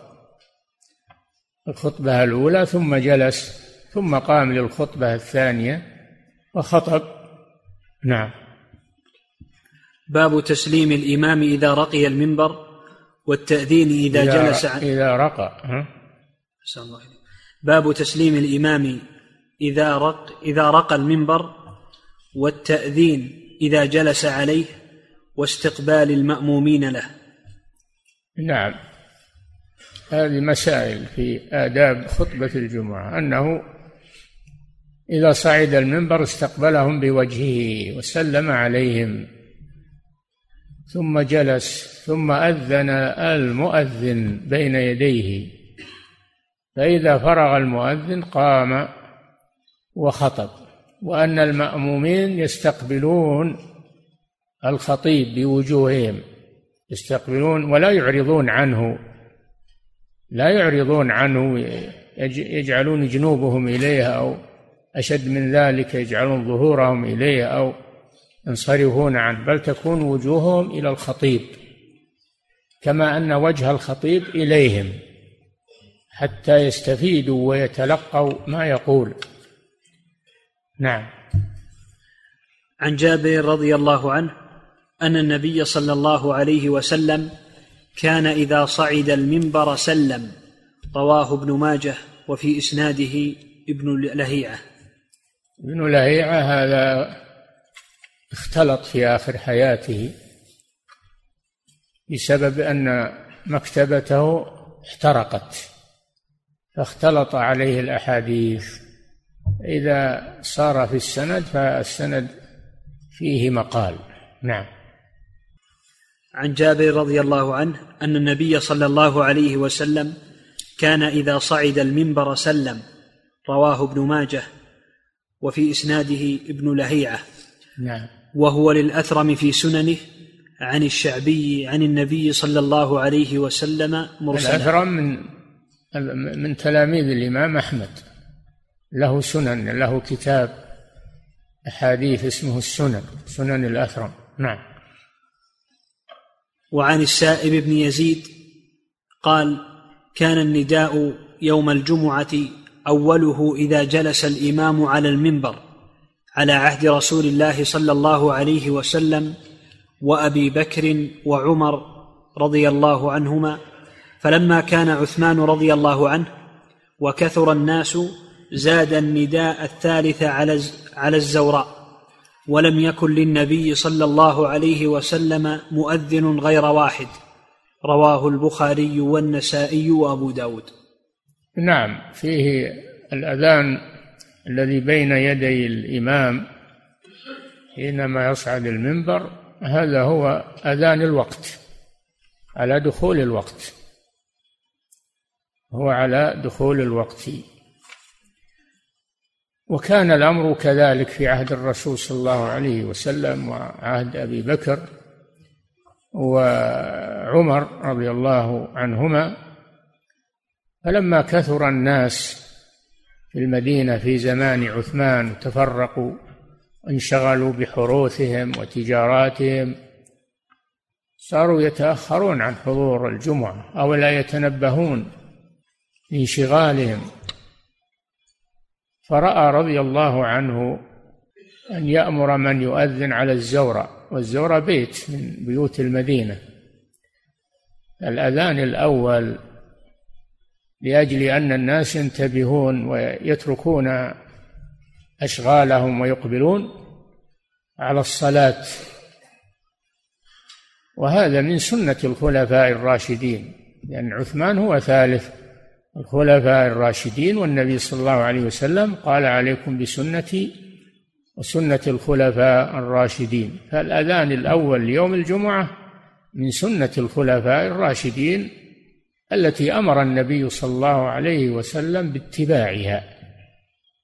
الخطبة الأولى ثم جلس ثم قام للخطبة الثانية وخطب. نعم. باب تسليم الإمام إذا رقي المنبر والتأذين إذا, إذا جلس عن إذا رقى ها؟ الله باب تسليم الإمام إذا رق إذا رقى المنبر والتأذين إذا جلس عليه واستقبال المأمومين له. نعم. هذه مسائل في آداب خطبة الجمعة. أنه إذا صعد المنبر استقبلهم بوجهه وسلم عليهم. ثم جلس ثم أذن المؤذن بين يديه. فإذا فرغ المؤذن قام وخطب وأن المأمومين يستقبلون الخطيب بوجوههم يستقبلون ولا يعرضون عنه لا يعرضون عنه يجعلون جنوبهم إليه أو أشد من ذلك يجعلون ظهورهم إليه أو ينصرفون عنه بل تكون وجوههم إلى الخطيب كما أن وجه الخطيب إليهم حتى يستفيدوا ويتلقوا ما يقول. نعم. عن جابر رضي الله عنه أن النبي صلى الله عليه وسلم كان إذا صعد المنبر سلم رواه ابن ماجه وفي إسناده ابن لهيعة. ابن لهيعة هذا اختلط في آخر حياته بسبب أن مكتبته احترقت فاختلط عليه الأحاديث. إذا صار في السند فالسند فيه مقال. نعم. عن جابر رضي الله عنه أن النبي صلى الله عليه وسلم كان إذا صعد المنبر سلم رواه ابن ماجه وفي إسناده ابن لهيعة. نعم. وهو للأثرم في سننه عن الشعبي عن النبي صلى الله عليه وسلم مرسلا. الأثرم من من تلاميذ الإمام أحمد. له سنن له كتاب أحاديث اسمه السنن سنن الأثرم. نعم. وعن السائب بن يزيد قال كان النداء يوم الجمعة أوله إذا جلس الإمام على المنبر على عهد رسول الله صلى الله عليه وسلم وأبي بكر وعمر رضي الله عنهما فلما كان عثمان رضي الله عنه وكثر الناس زاد النداء الثالث على على الزوراء ولم يكن للنبي صلى الله عليه وسلم مؤذن غير واحد. رواه البخاري والنسائي وأبو داود. نعم فيه الأذان الذي بين يدي الإمام حينما يصعد المنبر هذا هو أذان الوقت على دخول الوقت. هو على دخول الوقت. وكان الأمر كذلك في عهد الرسول صلى الله عليه وسلم وعهد أبي بكر وعمر رضي الله عنهما. فلما كثر الناس في المدينة في زمان عثمان تفرقوا انشغلوا بحروثهم وتجاراتهم صاروا يتأخرون عن حضور الجمعة أو لا يتنبهون لانشغالهم. فرأى رضي الله عنه أن يأمر من يؤذن على الزورة والزورة بيت من بيوت المدينة. الأذان الأول لأجل أن الناس ينتبهون ويتركون أشغالهم ويقبلون على الصلاة. وهذا من سنة الخلفاء الراشدين لأن عثمان هو ثالث. الخلفاء الراشدين والنبي صلى الله عليه وسلم قال عليكم بسنتي وسنة الخلفاء الراشدين. فالأذان الأول ليوم الجمعة من سنة الخلفاء الراشدين التي أمر النبي صلى الله عليه وسلم باتباعها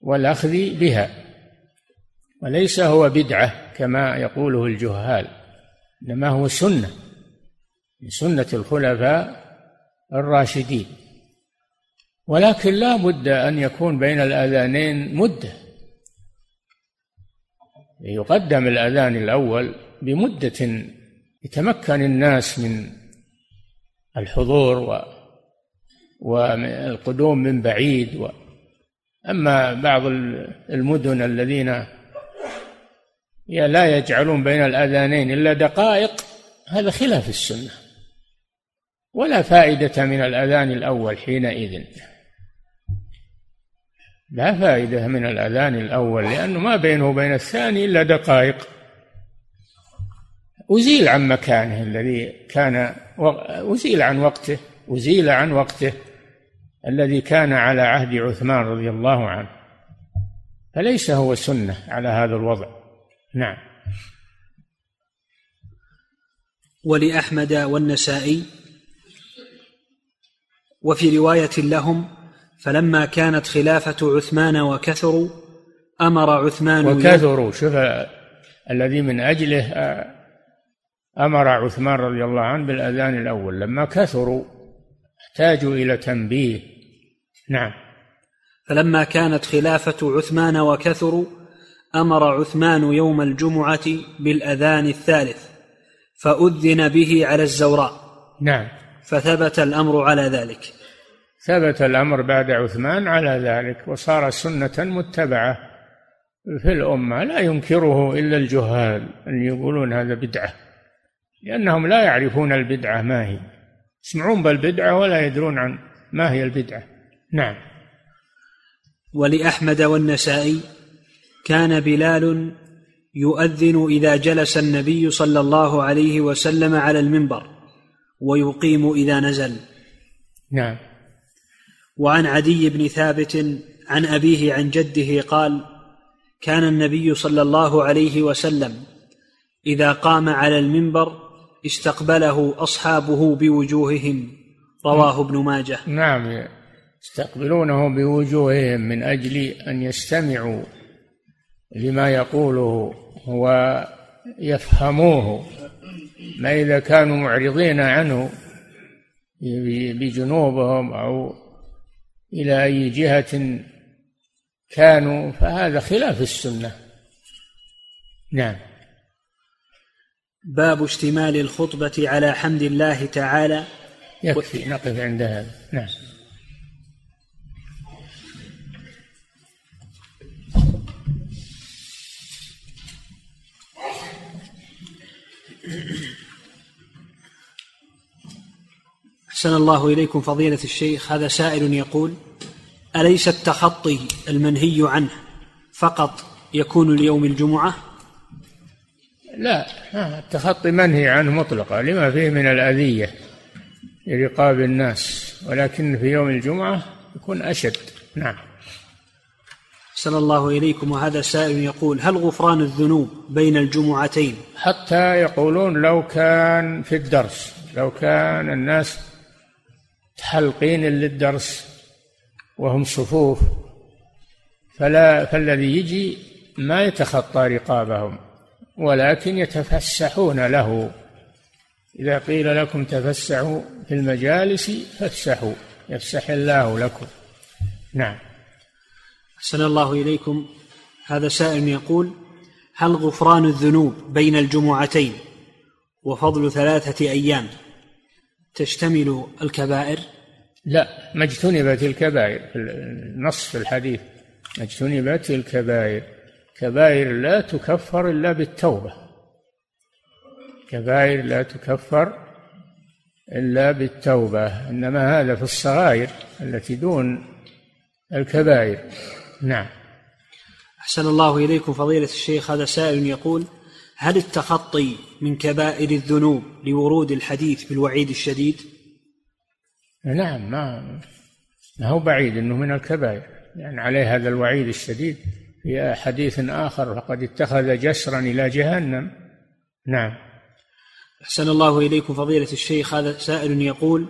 والأخذ بها وليس هو بدعة كما يقوله الجهال إنما هو سنة من سنة الخلفاء الراشدين. ولكن لا بد أن يكون بين الأذانين مدة. يقدم الأذان الأول بمدة يتمكن الناس من الحضور و والقدوم من بعيد و أما بعض المدن الذين لا يجعلون بين الأذانين إلا دقائق هذا خلاف السنة. ولا فائدة من الأذان الأول حينئذ. لا فائدة من الأذان الأول لأنه ما بينه وبين الثاني إلا دقائق. أزيل عن مكانه الذي كان أزيل عن وقته أزيل عن وقته الذي كان على عهد عثمان رضي الله عنه. فليس هو سنة على هذا الوضع. نعم. ولأحمد والنسائي وفي رواية لهم فلما كانت خلافة عثمان وكثروا أمر عثمان وكثروا. شوف الذي من أجله أمر عثمان رضي الله عنه بالأذان الأول. لما كثروا احتاجوا إلى تنبيه. نعم. فلما كانت خلافة عثمان وكثروا أمر عثمان يوم الجمعة بالأذان الثالث فأذن به على الزوراء. نعم. فثبت الأمر على ذلك. ثبت الأمر بعد عثمان على ذلك وصار سنة متبعة في الأمة لا ينكره إلا الجهال أن يقولون هذا بدعة لأنهم لا يعرفون البدعة ما هي. يسمعون بالبدعة ولا يدرون عن ما هي البدعة. نعم. ولأحمد والنسائي كان بلال يؤذن إذا جلس النبي صلى الله عليه وسلم على المنبر ويقيم إذا نزل. نعم. وعن عدي بن ثابت عن أبيه عن جده قال كان النبي صلى الله عليه وسلم إذا قام على المنبر استقبله أصحابه بوجوههم. رواه ابن ماجه. نعم يستقبلونه بوجوههم من أجل أن يستمعوا لما يقوله ويفهموه. ما إذا كانوا معرضين عنه بجنوبهم أو إلى أي جهة كانوا فهذا خلاف السنة. نعم. باب اشتمال الخطبة على حمد الله تعالى. يكفي نقف عند هذا. نعم. أحسن الله إليكم فضيلة الشيخ هذا سائل يقول أليس التخطي المنهي عنه فقط يكون ليوم الجمعة؟ لا التخطي منهي عنه مطلقا لما فيه من الأذية لرقاب الناس ولكن في يوم الجمعة يكون أشد. نعم. صلى الله إليكم وهذا سائل يقول هل غفران الذنوب بين الجمعتين؟ حتى يقولون لو كان في الدرس لو كان الناس حلقين للدرس وهم صفوف فلا فالذي يجي ما يتخطى رقابهم ولكن يتفسحون له. إذا قيل لكم تفسحوا في المجالس فافسحوا يفسح الله لكم. نعم. أحسن الله إليكم. هذا سائل يقول هل غفران الذنوب بين الجمعتين وفضل ثلاثة أيام؟ تشتمل الكبائر؟ لا ما اجتنبت الكبائر النص في الحديث. ما اجتنبت الكبائر. كبائر لا تكفر إلا بالتوبة. كبائر لا تكفر إلا بالتوبة. إنما هذا في الصغائر التي دون الكبائر. نعم. أحسن الله إليكم فضيلة الشيخ. هذا سائل يقول هل التخطي من كبائر الذنوب لورود الحديث بالوعيد الشديد؟ نعم ما ما هو بعيد إنه من الكبائر. يعني عليه هذا الوعيد الشديد في حديث آخر فقد اتخذ جسرا إلى جهنم. نعم. أحسن الله إليكم فضيلة الشيخ. هذا سائل يقول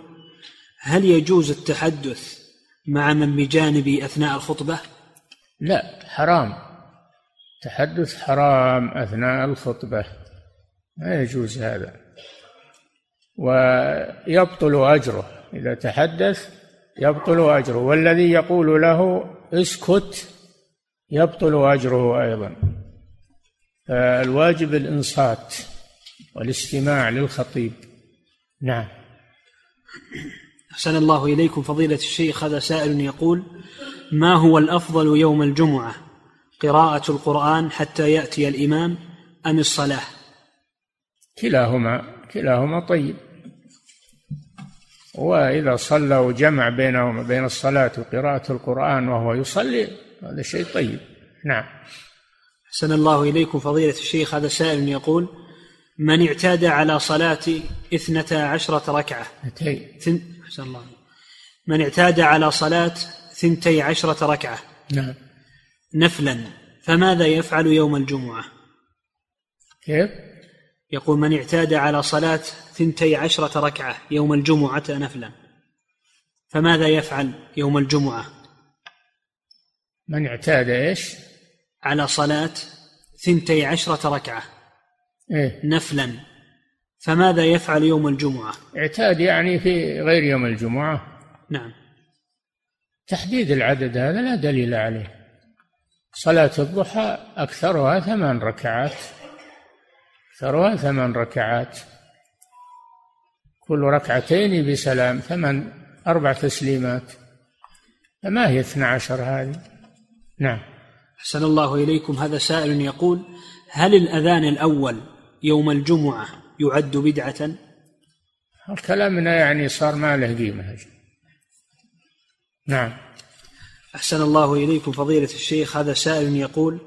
هل يجوز التحدث مع من بجانبي أثناء الخطبة؟ لا حرام. تحدث حرام أثناء الخطبة. ما يجوز هذا. ويبطل أجره. إذا تحدث يبطل أجره. والذي يقول له اسكت يبطل أجره أيضا. فالواجب الإنصات والاستماع للخطيب. نعم. أحسن الله إليكم فضيلة الشيخ. هذا سائل يقول ما هو الأفضل يوم الجمعة؟ قراءة القرآن حتى يأتي الإمام أم الصلاة؟ كلاهما كلاهما طيب. وإذا صلى وجمع بينهما بين الصلاة وقراءة القرآن وهو يصلي هذا شيء طيب. نعم. أحسن الله إليكم فضيلة الشيخ هذا سائل يقول من اعتاد على صلاة اثنتا عشرة ركعة؟ ثن... أحسن الله. من اعتاد على صلاة ثنتي عشرة ركعة؟ نعم. نفلا فماذا يفعل يوم الجمعة؟ كيف؟ يقول من اعتاد على صلاة ثنتي عشرة ركعة يوم الجمعة نفلا. فماذا يفعل يوم الجمعة؟ من اعتاد إيش؟ على صلاة ثنتي عشرة ركعة إيه؟ نفلا. فماذا يفعل يوم الجمعة؟ اعتاد يعني في غير يوم الجمعة. نعم. تحديد العدد هذا لا دليل عليه. صلاة الضحى أكثرها ثمان ركعات أكثرها ثمان ركعات. كل ركعتين بسلام ثمان أربع تسليمات. فما هي اثنى عشر هذه؟ نعم. أحسن الله إليكم. هذا سائل يقول هل الأذان الأول يوم الجمعة يعد بدعة؟ كلامنا يعني صار ما له قيمة نعم. أحسن الله إليكم فضيلة الشيخ هذا سائل يقول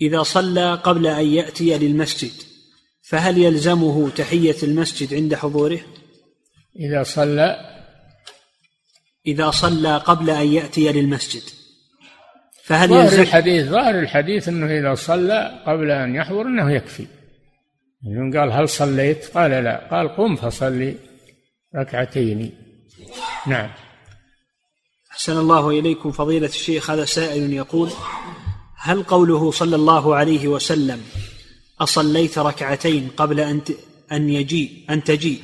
إذا صلى قبل أن يأتي للمسجد فهل يلزمه تحية المسجد عند حضوره؟ إذا صلى. إذا صلى قبل أن يأتي للمسجد فهل ظاهر يلزم؟ الحديث ظاهر الحديث أنه إذا صلى قبل أن يحضر أنه يكفي. قال هل صليت؟ قال لا. قال قم فصلي ركعتين. نعم. أحسن الله إليكم فضيلة الشيخ هذا سائل يقول هل قوله صلى الله عليه وسلم أصليت ركعتين قبل أن أن يجيء أن تجيء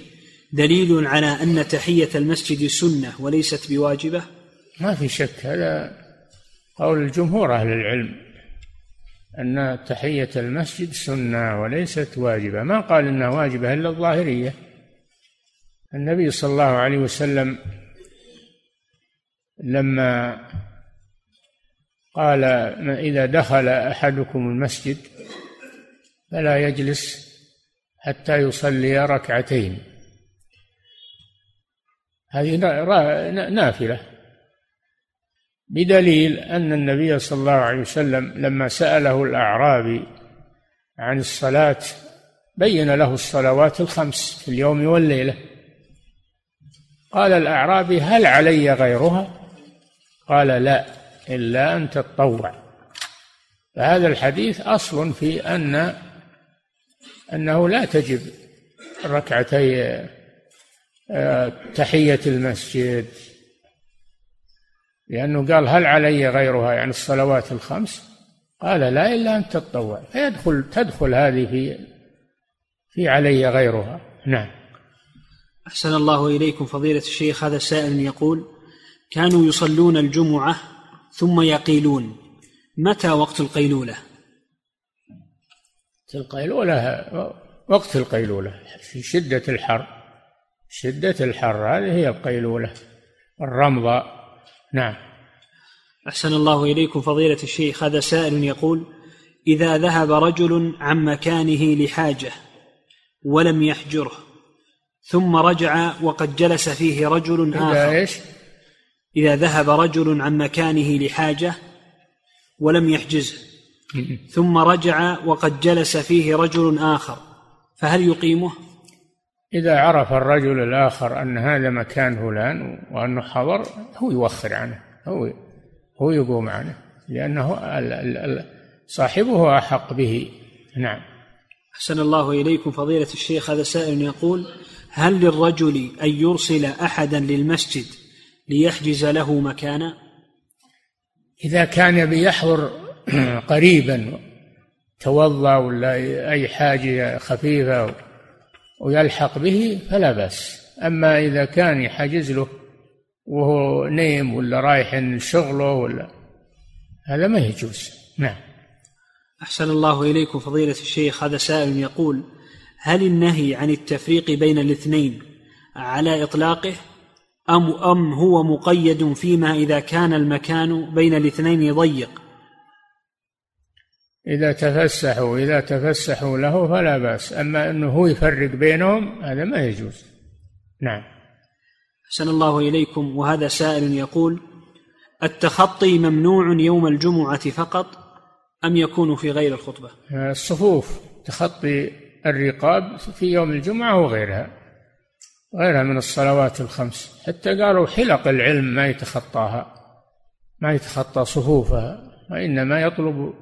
دليل على أن تحية المسجد سنة وليست بواجبة؟ ما في شك هذا قول الجمهور أهل العلم أن تحية المسجد سنة وليست واجبة ما قال إنها واجبة إلا الظاهرية النبي صلى الله عليه وسلم لما قال إذا دخل أحدكم المسجد فلا يجلس حتى يصلي ركعتين. هذه نافلة. بدليل أن النبي صلى الله عليه وسلم لما سأله الأعرابي عن الصلاة بين له الصلوات الخمس في اليوم والليلة. قال الأعرابي هل علي غيرها؟ قال لا إلا أن تتطوع. فهذا الحديث أصل في أن أنه لا تجب ركعتي آه، تحية المسجد. لأنه قال هل علي غيرها يعني الصلوات الخمس؟ قال لا إلا أن تتطوع. فيدخل تدخل هذه في في علي غيرها. نعم. أحسن الله إليكم فضيلة الشيخ هذا سائل يقول كانوا يصلون الجمعة ثم يقيلون. متى وقت القيلولة؟ القيلولة وقت القيلولة في شدة الحر. شدة الحر هذه هي القيلولة. الرمضة نعم. أحسن الله إليكم فضيلة الشيخ. هذا سائل يقول إذا ذهب رجل عن مكانه لحاجة ولم يحجره ثم رجع وقد جلس فيه رجل آخر. إيش؟ إذا ذهب رجل عن مكانه لحاجة ولم يحجزه ثم رجع وقد جلس فيه رجل آخر فهل يقيمه؟ إذا عرف الرجل الآخر أن هذا مكان فلان وأنه حضر هو يوخر عنه هو هو يقوم عنه لأنه صاحبه أحق به نعم أحسن الله إليكم فضيلة الشيخ هذا سائل يقول هل للرجل أن يرسل أحدا للمسجد ليحجز له مكانا؟ إذا كان بيحضر قريبا توضأ ولا أي حاجة خفيفة ويلحق به فلا بأس. أما إذا كان يحجز له وهو نيم ولا رايح شغله ولا هذا ما يجوز. نعم. أحسن الله إليكم فضيلة الشيخ. هذا سائل يقول هل النهي عن التفريق بين الاثنين على إطلاقه؟ أم أم هو مقيد فيما إذا كان المكان بين الاثنين ضيق. إذا تفسحوا إذا تفسحوا له فلا بأس أما أنه هو يفرق بينهم هذا ما يجوز. نعم. أحسن الله إليكم. وهذا سائل يقول التخطي ممنوع يوم الجمعة فقط أم يكون في غير الخطبة؟ الصفوف تخطي الرقاب في يوم الجمعة وغيرها. غيرها من الصلوات الخمس. حتى قالوا حلق العلم ما يتخطاها ما يتخطى صفوفها وإنما يطلب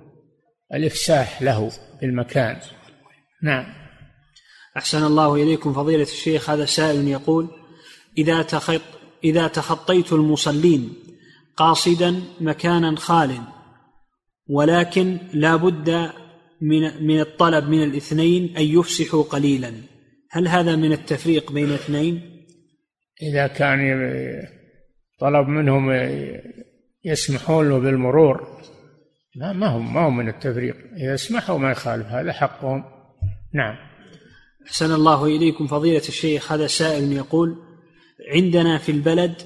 الإفساح له في المكان نعم. أحسن الله إليكم فضيلة الشيخ هذا سائل يقول إذا تخط إذا تخطيت المصلين قاصدا مكانا خال ولكن لا بد من من الطلب من الاثنين أن يفسحوا قليلا. هل هذا من التفريق بين اثنين؟ إذا كان طلب منهم يسمحون له بالمرور لا ما هم ما هم من التفريق. إذا سمحوا ما يخالف هذا حقهم. نعم. أحسن الله إليكم. فضيلة الشيخ هذا سائل يقول عندنا في البلد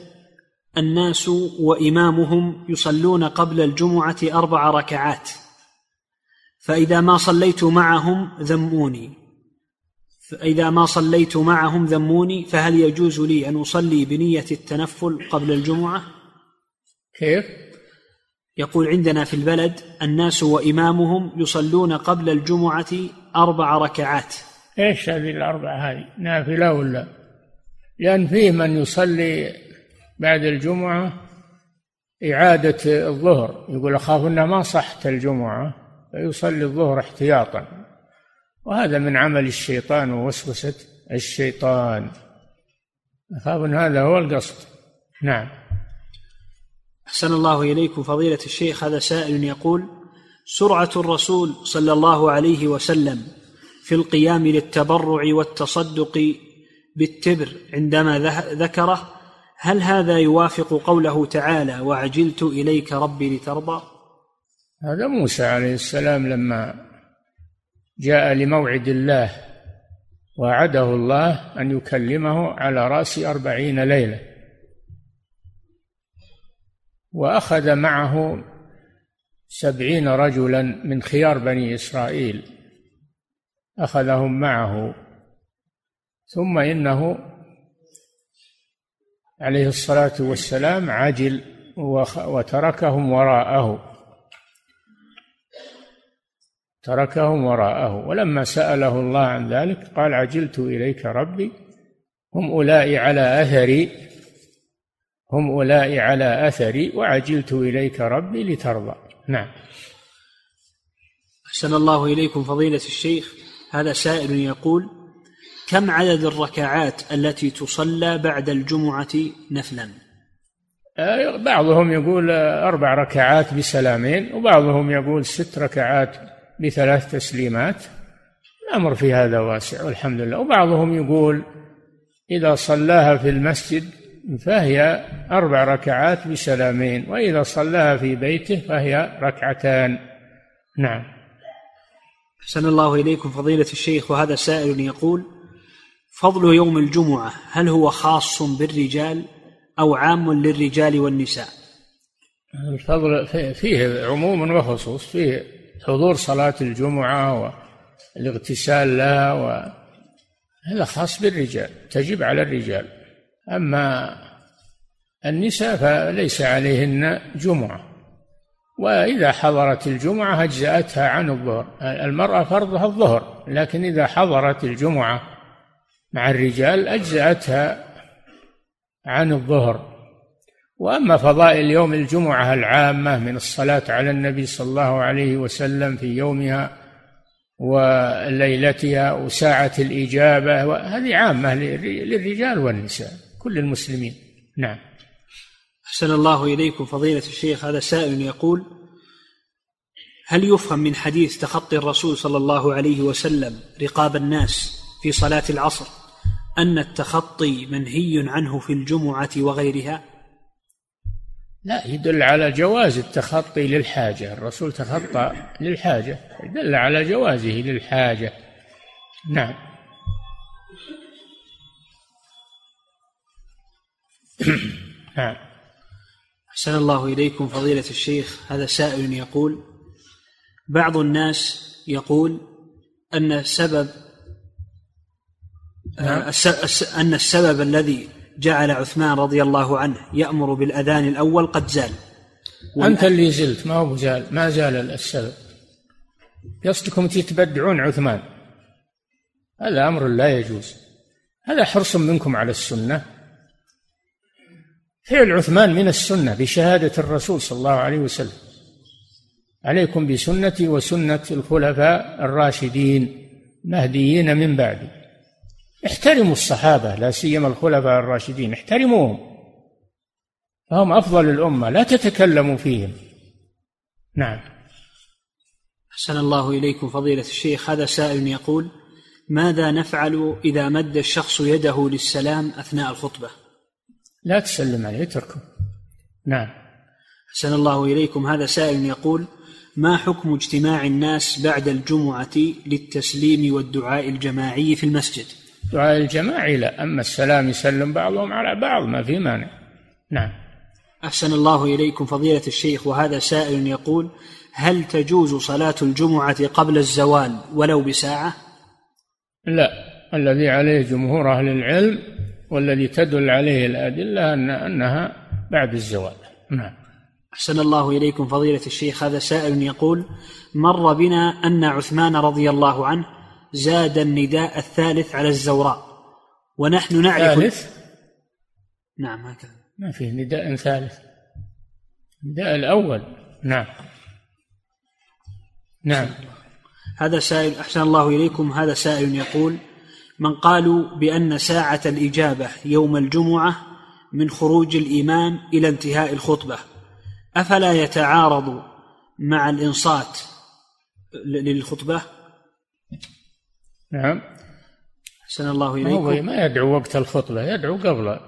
الناس وإمامهم يصلون قبل الجمعة أربع ركعات فإذا ما صليت معهم ذموني. فإذا ما صليت معهم ذموني فهل يجوز لي أن أصلي بنية التنفل قبل الجمعة؟ كيف؟ يقول عندنا في البلد الناس وإمامهم يصلون قبل الجمعة أربع ركعات. إيش هذه الأربعة هذه؟ نافلة ولا؟ لأن فيه من يصلي بعد الجمعة إعادة الظهر. يقول أخاف أنها ما صحت الجمعة فيصلي الظهر احتياطا. وهذا من عمل الشيطان ووسوسة الشيطان. أخاف أن هذا هو القصد. نعم. أحسن الله إليكم فضيلة الشيخ. هذا سائل يقول سرعة الرسول صلى الله عليه وسلم في القيام للتبرع والتصدق بالتبر عندما ذكره هل هذا يوافق قوله تعالى وعجلت إليك ربي لترضى هذا موسى عليه السلام لما جاء لموعد الله وعده الله أن يكلمه على رأس أربعين ليلة. وأخذ معه سبعين رجلا من خيار بني إسرائيل. أخذهم معه. ثم إنه عليه الصلاة والسلام عجل وتركهم وراءه. تركهم وراءه. ولما سأله الله عن ذلك قال عجلت إليك ربي هم أولئك على أثري هم أولئك على أثري وعجلت إليك ربي لترضى. نعم. أحسن الله إليكم فضيلة الشيخ. هذا سائل يقول كم عدد الركعات التي تصلى بعد الجمعة نفلا؟ آه، بعضهم يقول أربع ركعات بسلامين وبعضهم يقول ست ركعات بثلاث تسليمات. الأمر في هذا واسع والحمد لله. وبعضهم يقول إذا صلاها في المسجد فهي أربع ركعات بسلامين وإذا صلاها في بيته فهي ركعتان. نعم. أحسن الله إليكم فضيلة الشيخ وهذا سائل يقول فضل يوم الجمعة هل هو خاص بالرجال أو عام للرجال والنساء؟ الفضل فيه عموم وخصوص فيه حضور صلاة الجمعة والاغتسال لها و هذا خاص بالرجال تجب على الرجال. أما النساء فليس عليهن جمعة. وإذا حضرت الجمعة أجزأتها عن الظهر. المرأة فرضها الظهر لكن إذا حضرت الجمعة مع الرجال أجزأتها عن الظهر. وأما فضائل يوم الجمعة العامة من الصلاة على النبي صلى الله عليه وسلم في يومها وليلتها وساعة الإجابة هذه عامة للرجال والنساء كل المسلمين. نعم. أحسن الله إليكم فضيلة الشيخ هذا سائل يقول هل يفهم من حديث تخطي الرسول صلى الله عليه وسلم رقاب الناس في صلاة العصر أن التخطي منهي عنه في الجمعة وغيرها؟ لا يدل على جواز التخطي للحاجة. الرسول تخطى للحاجة يدل على جوازه للحاجة. نعم. نعم. أحسن الله إليكم فضيلة الشيخ. هذا سائل يقول بعض الناس يقول أن سبب نعم. أن السبب الذي جعل عثمان رضي الله عنه يأمر بالأذان الأول قد زال. أنت اللي زلت ما هو زال ما زال السبب. قصدكم تتبدعون عثمان. هذا أمر لا يجوز. هذا حرص منكم على السنة. فعل عثمان من السنة بشهادة الرسول صلى الله عليه وسلم. عليكم بسنتي وسنة الخلفاء الراشدين مهديين من بعدي. احترموا الصحابة لا سيما الخلفاء الراشدين احترموهم. فهم أفضل الأمة لا تتكلموا فيهم. نعم. أحسن الله إليكم فضيلة الشيخ. هذا سائل يقول ماذا نفعل إذا مد الشخص يده للسلام أثناء الخطبة؟ لا تسلم عليه اتركه. نعم. أحسن الله إليكم. هذا سائل يقول ما حكم اجتماع الناس بعد الجمعة للتسليم والدعاء الجماعي في المسجد؟ دعاء الجماعي لا أما السلام يسلم بعضهم على بعض ما في مانع. نعم. أحسن الله إليكم فضيلة الشيخ وهذا سائل يقول هل تجوز صلاة الجمعة قبل الزوال ولو بساعة؟ لا. الذي عليه جمهور أهل العلم والذي تدل عليه الأدلة أن أنها بعد الزوال. نعم. أحسن الله إليكم فضيلة الشيخ هذا سائل يقول مر بنا أن عثمان رضي الله عنه زاد النداء الثالث على الزوراء. ونحن نعرف ثالث؟ نعم هكذا. ما فيه نداء ثالث. النداء الأول. نعم. نعم. هذا سائل أحسن الله إليكم. هذا سائل يقول من قالوا بأن ساعة الإجابة يوم الجمعة من خروج الإمام إلى انتهاء الخطبة؟ أفلا يتعارض مع الإنصات للخطبة؟ نعم. أحسن الله هو إليكم. ما يدعو وقت الخطبة يدعو قبل.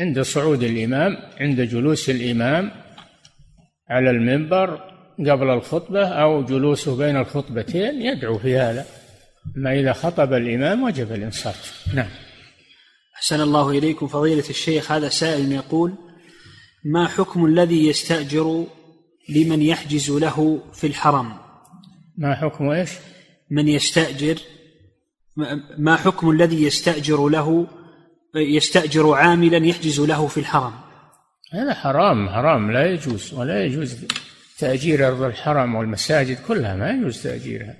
عند صعود الإمام عند جلوس الإمام على المنبر قبل الخطبة أو جلوسه بين الخطبتين يدعو في هذا. ما إذا خطب الإمام وجب الإنصات. نعم. أحسن الله إليكم. فضيلة الشيخ هذا سائل يقول ما حكم الذي يستأجر لمن يحجز له في الحرم؟ ما حكم إيش؟ من يستأجر ما حكم الذي يستأجر له يستأجر عاملا يحجز له في الحرم؟ هذا حرام حرام لا يجوز ولا يجوز تأجير أرض الحرم والمساجد كلها ما يجوز تأجيرها.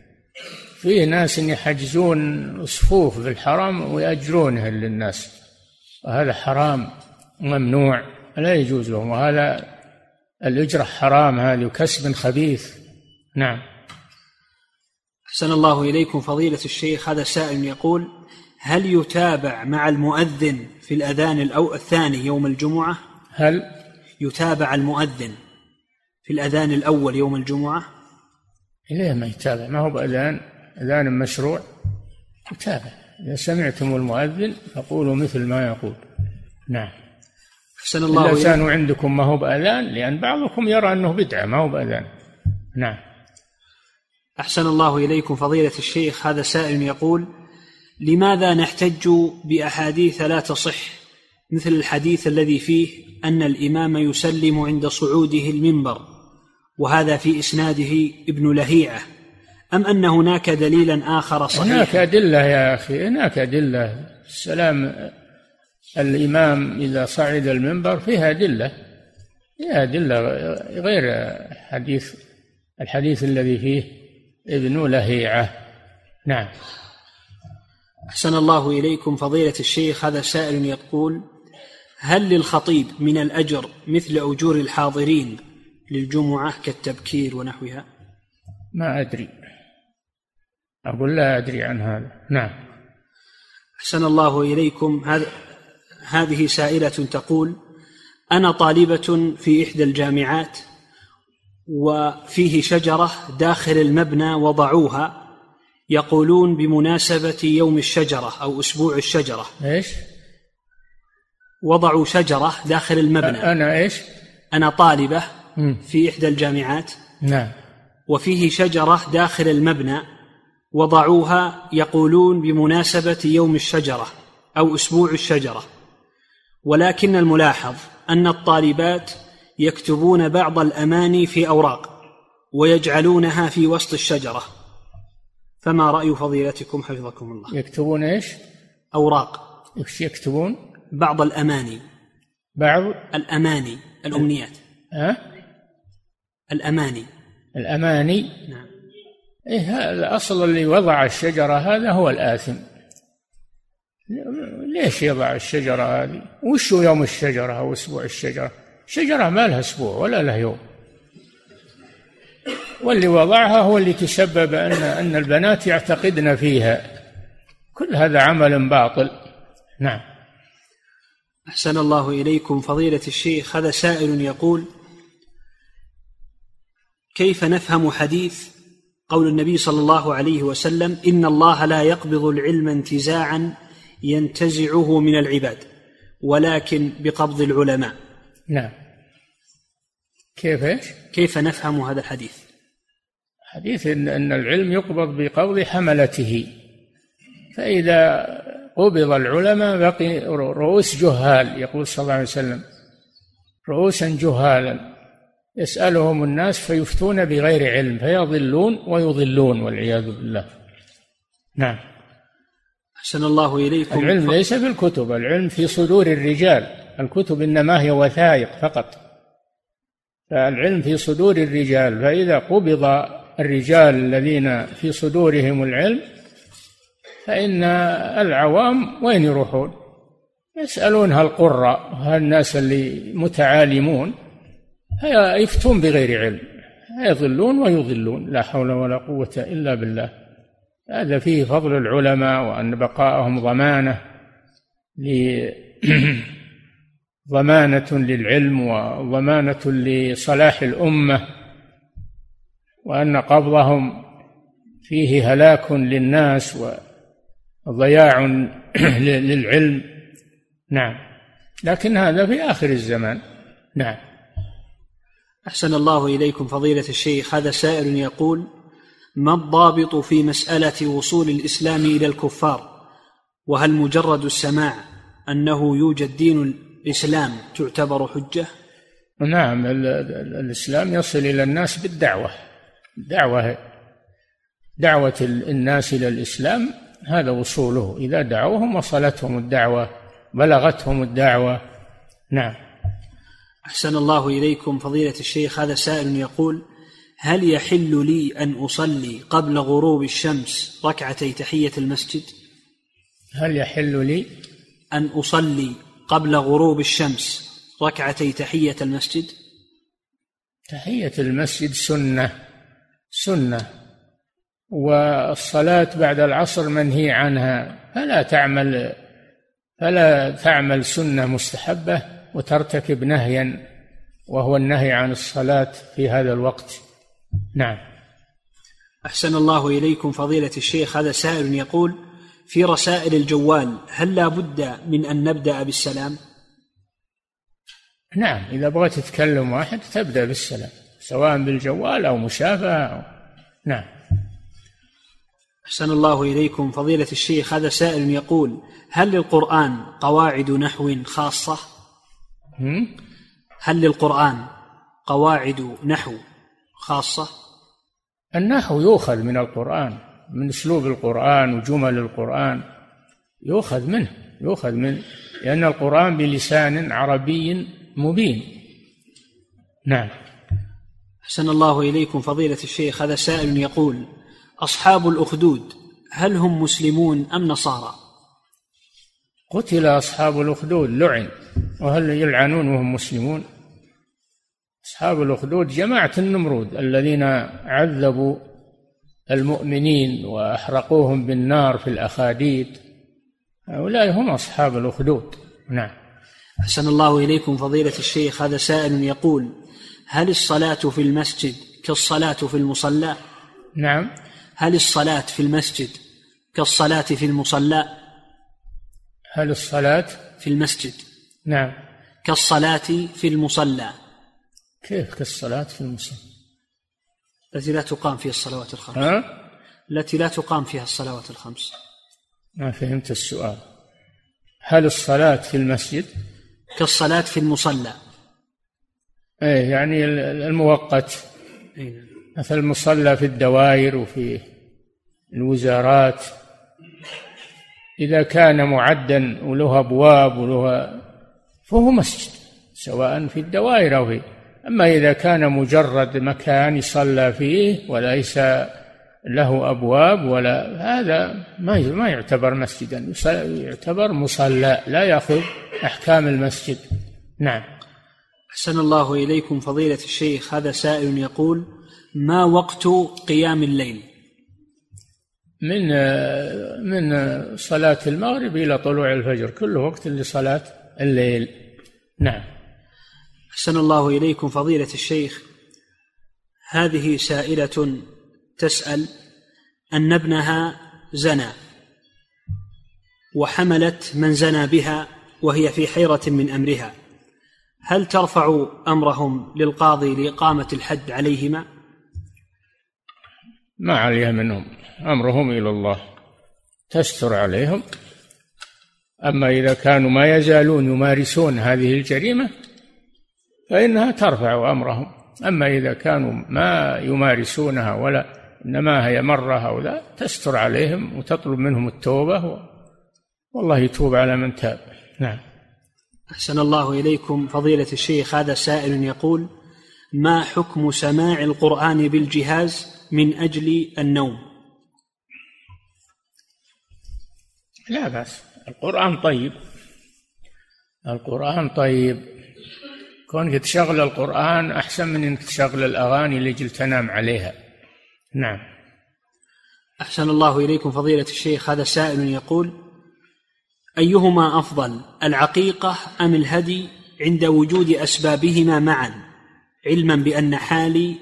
فيه ناس يحجزون صفوف في الحرم ويأجرونها للناس. وهذا حرام ممنوع لا يجوز لهم. وهذا الأجرة حرام هذه وكسب خبيث. نعم. أحسن الله إليكم فضيلة الشيخ. هذا سائل يقول هل يتابع مع المؤذن في الأذان الأو الثاني يوم الجمعة؟ هل؟ يتابع المؤذن في الأذان الأول يوم الجمعة؟ إليه ما يتابع. ما هو بأذان؟ أذان مشروع. يتابع. إذا سمعتم المؤذن فقولوا مثل ما يقول. نعم. أحسن الله كانوا عندكم ما هو بأذان لأن بعضكم يرى أنه بدعة ما هو بأذان. نعم. أحسن الله إليكم فضيلة الشيخ هذا سائل يقول لماذا نحتج بأحاديث لا تصح مثل الحديث الذي فيه أن الإمام يسلم عند صعوده المنبر وهذا في إسناده ابن لهيعة أم أن هناك دليلا آخر هناك صحيح أدلة يا أخي هناك أدلة. السلام الإمام إذا صعد المنبر فيها أدلة فيها أدلة غير حديث الحديث الذي فيه ابن لهيعة. نعم. أحسن الله إليكم فضيلة الشيخ هذا سائل يقول هل للخطيب من الأجر مثل أجور الحاضرين للجمعة كالتبكير ونحوها؟ ما أدري. أقول لا أدري عن هذا. نعم. أحسن الله إليكم. هذا هذه سائلة تقول أنا طالبة في إحدى الجامعات وفيه شجرة داخل المبنى وضعوها يقولون بمناسبة يوم الشجرة أو أسبوع الشجرة. إيش؟ وضعوا شجرة داخل المبنى. أنا إيش؟ أنا طالبة. في إحدى الجامعات. نعم. وفيه شجرة داخل المبنى وضعوها يقولون بمناسبة يوم الشجرة أو أسبوع الشجرة. ولكن الملاحظ أن الطالبات يكتبون بعض الأماني في أوراق ويجعلونها في وسط الشجرة. فما رأي فضيلتكم حفظكم الله؟ يكتبون إيش؟ أوراق. إيش يكتبون؟ بعض الأماني. بعض الأماني الأمنيات. ها؟ الأماني. الأماني؟ نعم. إيه الأصل اللي وضع الشجرة هذا هو الآثم. ليش يضع الشجرة هذه؟ وش يوم الشجرة أو أسبوع الشجرة؟ شجرة ما لها أسبوع ولا لها يوم. واللي وضعها هو اللي تسبب أن أن البنات يعتقدن فيها. كل هذا عمل باطل. نعم. أحسن الله إليكم. فضيلة الشيخ هذا سائل يقول كيف نفهم حديث قول النبي صلى الله عليه وسلم إن الله لا يقبض العلم انتزاعا ينتزعه من العباد ولكن بقبض العلماء؟ نعم. كيف إيش؟ كيف نفهم هذا الحديث؟ حديث ان إن العلم يقبض بقبض حملته. فإذا قبض العلماء بقي رؤوس جهال يقول صلى الله عليه وسلم. رؤوسا جهالا. يسألهم الناس فيفتون بغير علم فيضلون ويضلون والعياذ بالله. نعم. أحسن الله إليكم. العلم ليس في الكتب العلم في صدور الرجال. الكتب إنما هي وثائق فقط. فالعلم في صدور الرجال فإذا قبض الرجال الذين في صدورهم العلم فإن العوام وين يروحون؟ يسألونها القراء الناس اللي متعالمون يفتون بغير علم يضلون ويضلون لا حول ولا قوة إلا بالله. هذا فيه فضل العلماء وأن بقاءهم ضمانة ضمانة للعلم وضمانة لصلاح الأمة وأن قبضهم فيه هلاك للناس وضياع للعلم. نعم. لكن هذا في آخر الزمان. نعم. أحسن الله إليكم فضيلة الشيخ. هذا سائل يقول ما الضابط في مسألة وصول الإسلام إلى الكفار؟ وهل مجرد السماع أنه يوجد دين الإسلام تعتبر حجة؟ نعم الإسلام يصل إلى الناس بالدعوة. دعوة دعوة الناس إلى الإسلام هذا وصوله إذا دعوهم وصلتهم الدعوة بلغتهم الدعوة. نعم. أحسن الله إليكم. فضيلة الشيخ هذا سائل يقول هل يحل لي أن أصلي قبل غروب الشمس ركعتي تحية المسجد؟ هل يحل لي؟ أن أصلي قبل غروب الشمس. ركعتي تحية المسجد. تحية المسجد سنة. سنة. والصلاة بعد العصر منهي عنها. فلا تعمل فلا تعمل سنة مستحبة وترتكب نهيا وهو النهي عن الصلاة في هذا الوقت. نعم. أحسن الله إليكم فضيلة الشيخ. هذا سائل يقول في رسائل الجوال هل لا بد من أن نبدأ بالسلام؟ نعم إذا بغيت تتكلم واحد تبدأ بالسلام سواء بالجوال أو مشافهة أو نعم. أحسن الله إليكم. فضيلة الشيخ هذا سائل يقول هل للقرآن قواعد نحو خاصة؟ هل للقرآن قواعد نحو خاصة؟ النحو يؤخذ من القرآن. من أسلوب القرآن وجمل القرآن يؤخذ منه يؤخذ من لأن القرآن بلسان عربي مبين. نعم. أحسن الله إليكم فضيلة الشيخ هذا سائل يقول أصحاب الأخدود هل هم مسلمون أم نصارى؟ قتل أصحاب الأخدود لعن. وهل يلعنون وهم مسلمون؟ أصحاب الأخدود جماعة النمرود الذين عذبوا المؤمنين وأحرقوهم بالنار في الأخاديد هؤلاء هم أصحاب الأخدود. نعم. أحسن الله إليكم فضيلة الشيخ هذا سائل يقول هل الصلاة في المسجد كالصلاة في المصلى؟ نعم. هل الصلاة في المسجد كالصلاة في المصلى؟ هل الصلاة؟ في المسجد. نعم. كالصلاة في المصلى. كيف كالصلاة في المصلى؟ التي لا تقام فيها الصلوات الخمس. ها؟ التي لا تقام فيها الصلوات الخمس. ما فهمت السؤال. هل الصلاة في المسجد؟ كالصلاة في المصلى. إيه يعني المؤقت نعم. مثل المصلى في الدوائر وفي الوزارات. إذا كان معدا وله أبواب وله فهو مسجد سواء في الدوائر أو في أما إذا كان مجرد مكان يصلى فيه وليس له أبواب ولا هذا ما ما يعتبر مسجدا. يعتبر مصلى لا يأخذ أحكام المسجد. نعم. أحسن الله إليكم فضيلة الشيخ. هذا سائل يقول ما وقت قيام الليل؟ من من صلاة المغرب إلى طلوع الفجر كله وقت لصلاة الليل. نعم. أحسن الله إليكم فضيلة الشيخ. هذه سائلة تسأل أن ابنها زنى وحملت من زنى بها وهي في حيرة من أمرها. هل ترفع أمرهم للقاضي لإقامة الحد عليهما؟ ما عليها منهم. أمرهم إلى الله. تستر عليهم. أما إذا كانوا ما يزالون يمارسون هذه الجريمة فإنها ترفع أمرهم. أما إذا كانوا ما يمارسونها ولا إنما هي مرة أو لا تستر عليهم وتطلب منهم التوبة والله يتوب على من تاب. نعم. أحسن الله إليكم فضيلة الشيخ. هذا سائل يقول ما حكم سماع القرآن بالجهاز من أجل النوم؟ لا بأس. القرآن طيب. القرآن طيب. كونك تشغل القرآن أحسن من أنك تشغل الأغاني لجل تنام عليها. نعم. أحسن الله إليكم فضيلة الشيخ. هذا سائل يقول أيهما أفضل العقيقة أم الهدي عند وجود أسبابهما معا؟ علما بأن حالي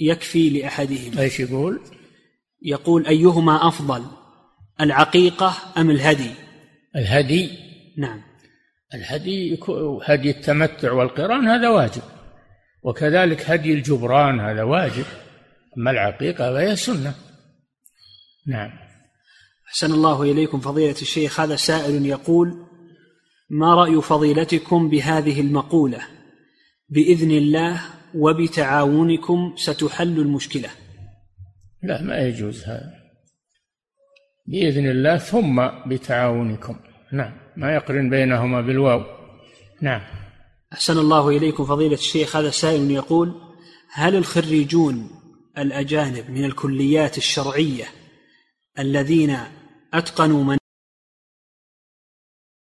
يكفي لأحدهما. إيش يقول؟ يقول أيهما أفضل العقيقة أم الهدي؟ الهدي؟ نعم. الهدي هدي التمتع والقران هذا واجب وكذلك هدي الجبران هذا واجب أما العقيقة فهي سنة. نعم. أحسن الله إليكم فضيلة الشيخ هذا سائل يقول ما رأي فضيلتكم بهذه المقولة؟ بإذن الله وبتعاونكم ستحل المشكلة. لا ما يجوز هذا. بإذن الله ثم بتعاونكم. نعم. ما يقرن بينهما بالواو. نعم. أحسن الله إليكم فضيلة الشيخ. هذا سائل يقول هل الخريجون الأجانب من الكليات الشرعية الذين أتقنوا من